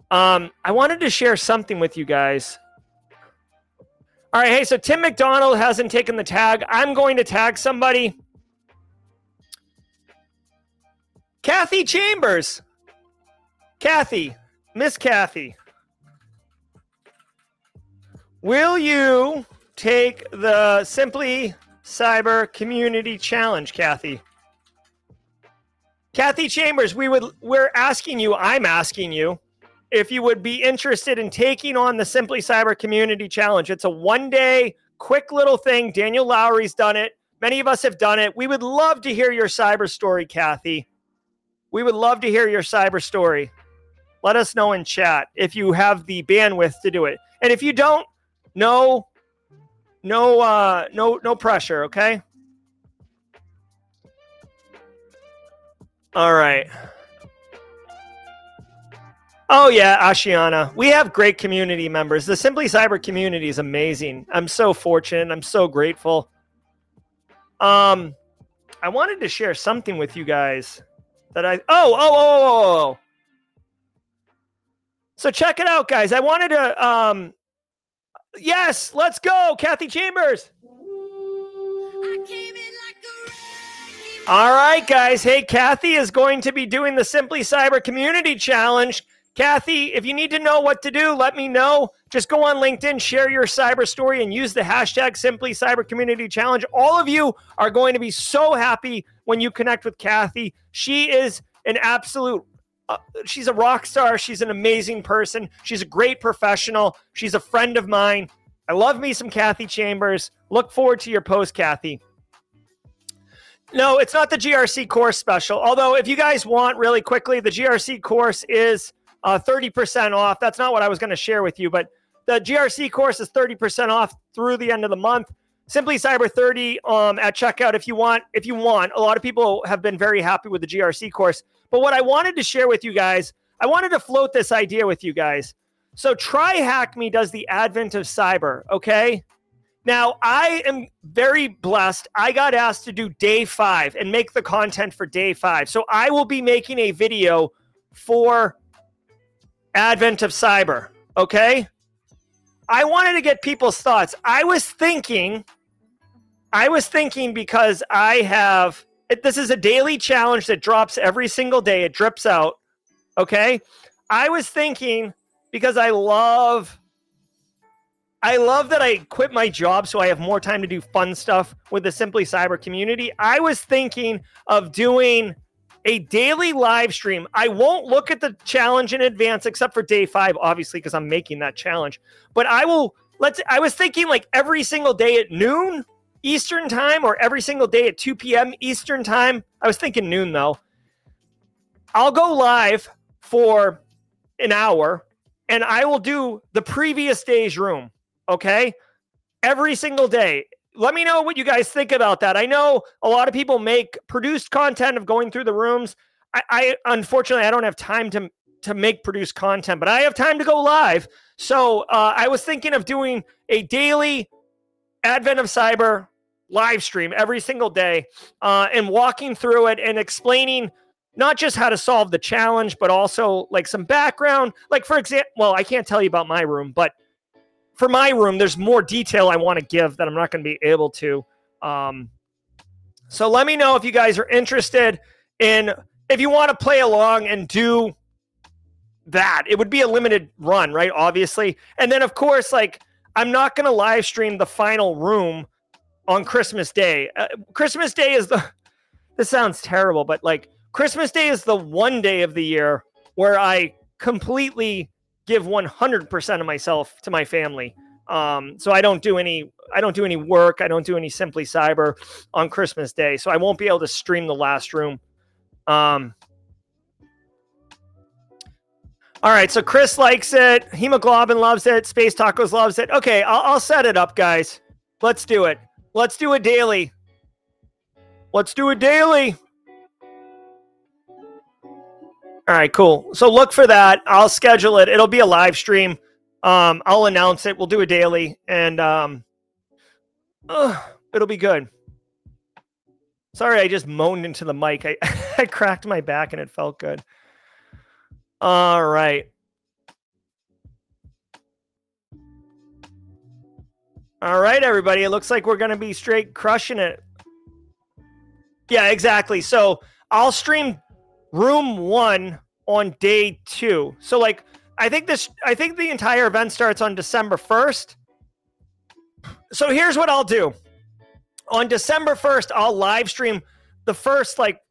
Um, I wanted to share something with you guys. All right, hey, so Tim McDonald hasn't taken the tag. I'm going to tag somebody. Kathy Chambers. Kathy, Miss Kathy, will you take the Simply Cyber Community Challenge, Kathy? Kathy Chambers, we would we're asking you, I'm asking you if you would be interested in taking on the Simply Cyber Community Challenge. It's a one-day quick little thing. Daniel Lowrie's done it. Many of us have done it. We would love to hear your cyber story, Kathy. We would love to hear your cyber story let us know in chat if you have the bandwidth to do it. And if you don't, no, no, uh, no, no pressure. Okay. All right. Oh yeah, Ashiana. We have great community members. The Simply Cyber community is amazing. I'm so fortunate. I'm so grateful. Um, I wanted to share something with you guys that I. Oh, oh, oh, oh, oh. oh. So check it out, guys. I wanted to um yes, let's go, Kathy Chambers. All right, guys. Hey, Kathy is going to be doing the Simply Cyber Community Challenge. Kathy, if you need to know what to do, let me know. Just go on LinkedIn, share your cyber story, and use the hashtag Simply Cyber Community Challenge. All of you are going to be so happy when you connect with Kathy. She is an absolute uh, she's a rock star. She's an amazing person. She's a great professional. She's a friend of mine. I love me some Kathy Chambers. Look forward to your post, Kathy. No, it's not the GRC course special. Although, if you guys want really quickly, the GRC course is uh, 30% off. That's not what I was going to share with you, but the GRC course is 30% off through the end of the month. Simply Cyber 30 um, at checkout if you want. If you want, a lot of people have been very happy with the GRC course. But what I wanted to share with you guys, I wanted to float this idea with you guys. So TryHackMe does the advent of cyber. Okay, now, I am very blessed. I got asked to do day five and make the content for day five. So I will be making a video for Advent of Cyber. Okay. I wanted to get people's thoughts. I was thinking, I was thinking because I have, this is a daily challenge that drops every single day, it drips out. Okay. I was thinking because I love I love that I quit my job so I have more time to do fun stuff with the Simply Cyber community. I was thinking of doing a daily live stream. I won't look at the challenge in advance except for day 5 obviously because I'm making that challenge. But I will let's I was thinking like every single day at noon Eastern time or every single day at 2 p.m. Eastern time. I was thinking noon though. I'll go live for an hour and I will do the previous day's room. Okay. Every single day. Let me know what you guys think about that. I know a lot of people make produced content of going through the rooms. I, I unfortunately I don't have time to to make produced content, but I have time to go live. So uh, I was thinking of doing a daily Advent of Cyber live stream every single day uh, and walking through it and explaining not just how to solve the challenge, but also like some background. Like, for example, well, I can't tell you about my room, but for my room, there's more detail I want to give that I'm not going to be able to. Um, so let me know if you guys are interested in if you want to play along and do that. It would be a limited run, right? Obviously. And then of course, like I'm not going to live stream the final room on Christmas Day. Uh, Christmas Day is the this sounds terrible, but like Christmas Day is the one day of the year where I completely give 100% of myself to my family. Um, so I don't do any I don't do any work. I don't do any simply cyber on Christmas Day. So I won't be able to stream the last room. Um, all right, so Chris likes it. Hemoglobin loves it. Space Tacos loves it. Okay, I'll, I'll set it up, guys. Let's do it. Let's do a daily. Let's do a daily. All right, cool. So look for that. I'll schedule it. It'll be a live stream. Um, I'll announce it. We'll do a daily, and um, uh, it'll be good. Sorry, I just moaned into the mic. I, I cracked my back and it felt good. All right. All right, everybody. It looks like we're going to be straight crushing it. Yeah, exactly. So I'll stream room one on day two. So like I think this I think the entire event starts on December 1st. So here's what I'll do. On December 1st, I'll live stream the first like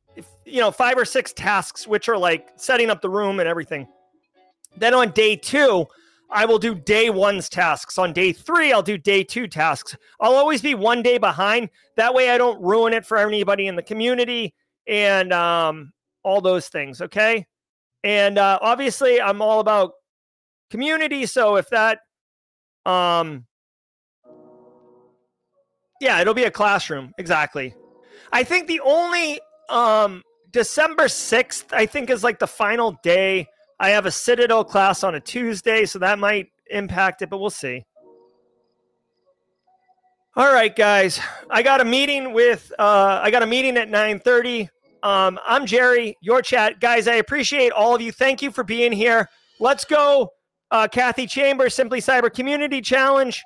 you know, five or six tasks which are like setting up the room and everything. Then on day 2, I will do day one's tasks. On day three, I'll do day two tasks. I'll always be one day behind. That way, I don't ruin it for anybody in the community. And um, all those things. Okay. And uh, obviously, I'm all about community. So if that, um, yeah, it'll be a classroom. Exactly. I think the only um, December 6th, I think, is like the final day. I have a Citadel class on a Tuesday, so that might impact it, but we'll see. All right, guys. I got a meeting with uh I got a meeting at 9:30 um, I'm Jerry, your chat. Guys, I appreciate all of you. Thank you for being here. Let's go, uh, Kathy Chambers, Simply Cyber Community Challenge.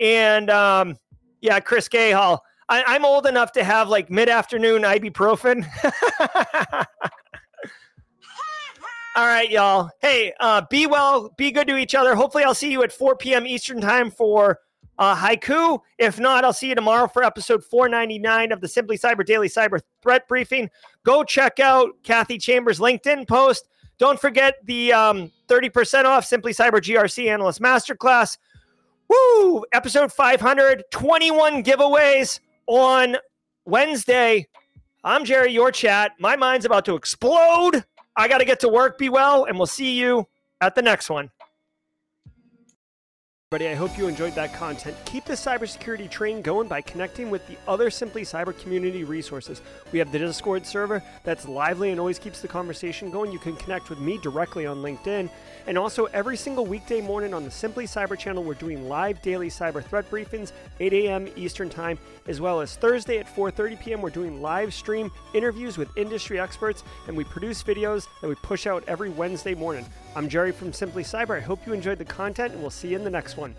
And um, yeah, Chris Gahal. I, am old enough to have like mid afternoon ibuprofen. all right, y'all. Hey, uh, be well, be good to each other. Hopefully, I'll see you at 4 p.m. Eastern Time for uh, haiku. If not, I'll see you tomorrow for episode 499 of the Simply Cyber Daily Cyber Threat Briefing. Go check out Kathy Chambers' LinkedIn post. Don't forget the um, 30% off Simply Cyber GRC Analyst Masterclass. Woo! Episode 500, 21 giveaways on Wednesday. I'm Jerry, your chat. My mind's about to explode. I got to get to work. Be well, and we'll see you at the next one. Everybody, I hope you enjoyed that content. Keep the cybersecurity train going by connecting with the other Simply Cyber community resources. We have the Discord server that's lively and always keeps the conversation going. You can connect with me directly on LinkedIn. And also, every single weekday morning on the Simply Cyber channel, we're doing live daily cyber threat briefings, 8 a.m. Eastern Time, as well as Thursday at 4:30 p.m. We're doing live stream interviews with industry experts, and we produce videos that we push out every Wednesday morning. I'm Jerry from Simply Cyber. I hope you enjoyed the content, and we'll see you in the next one.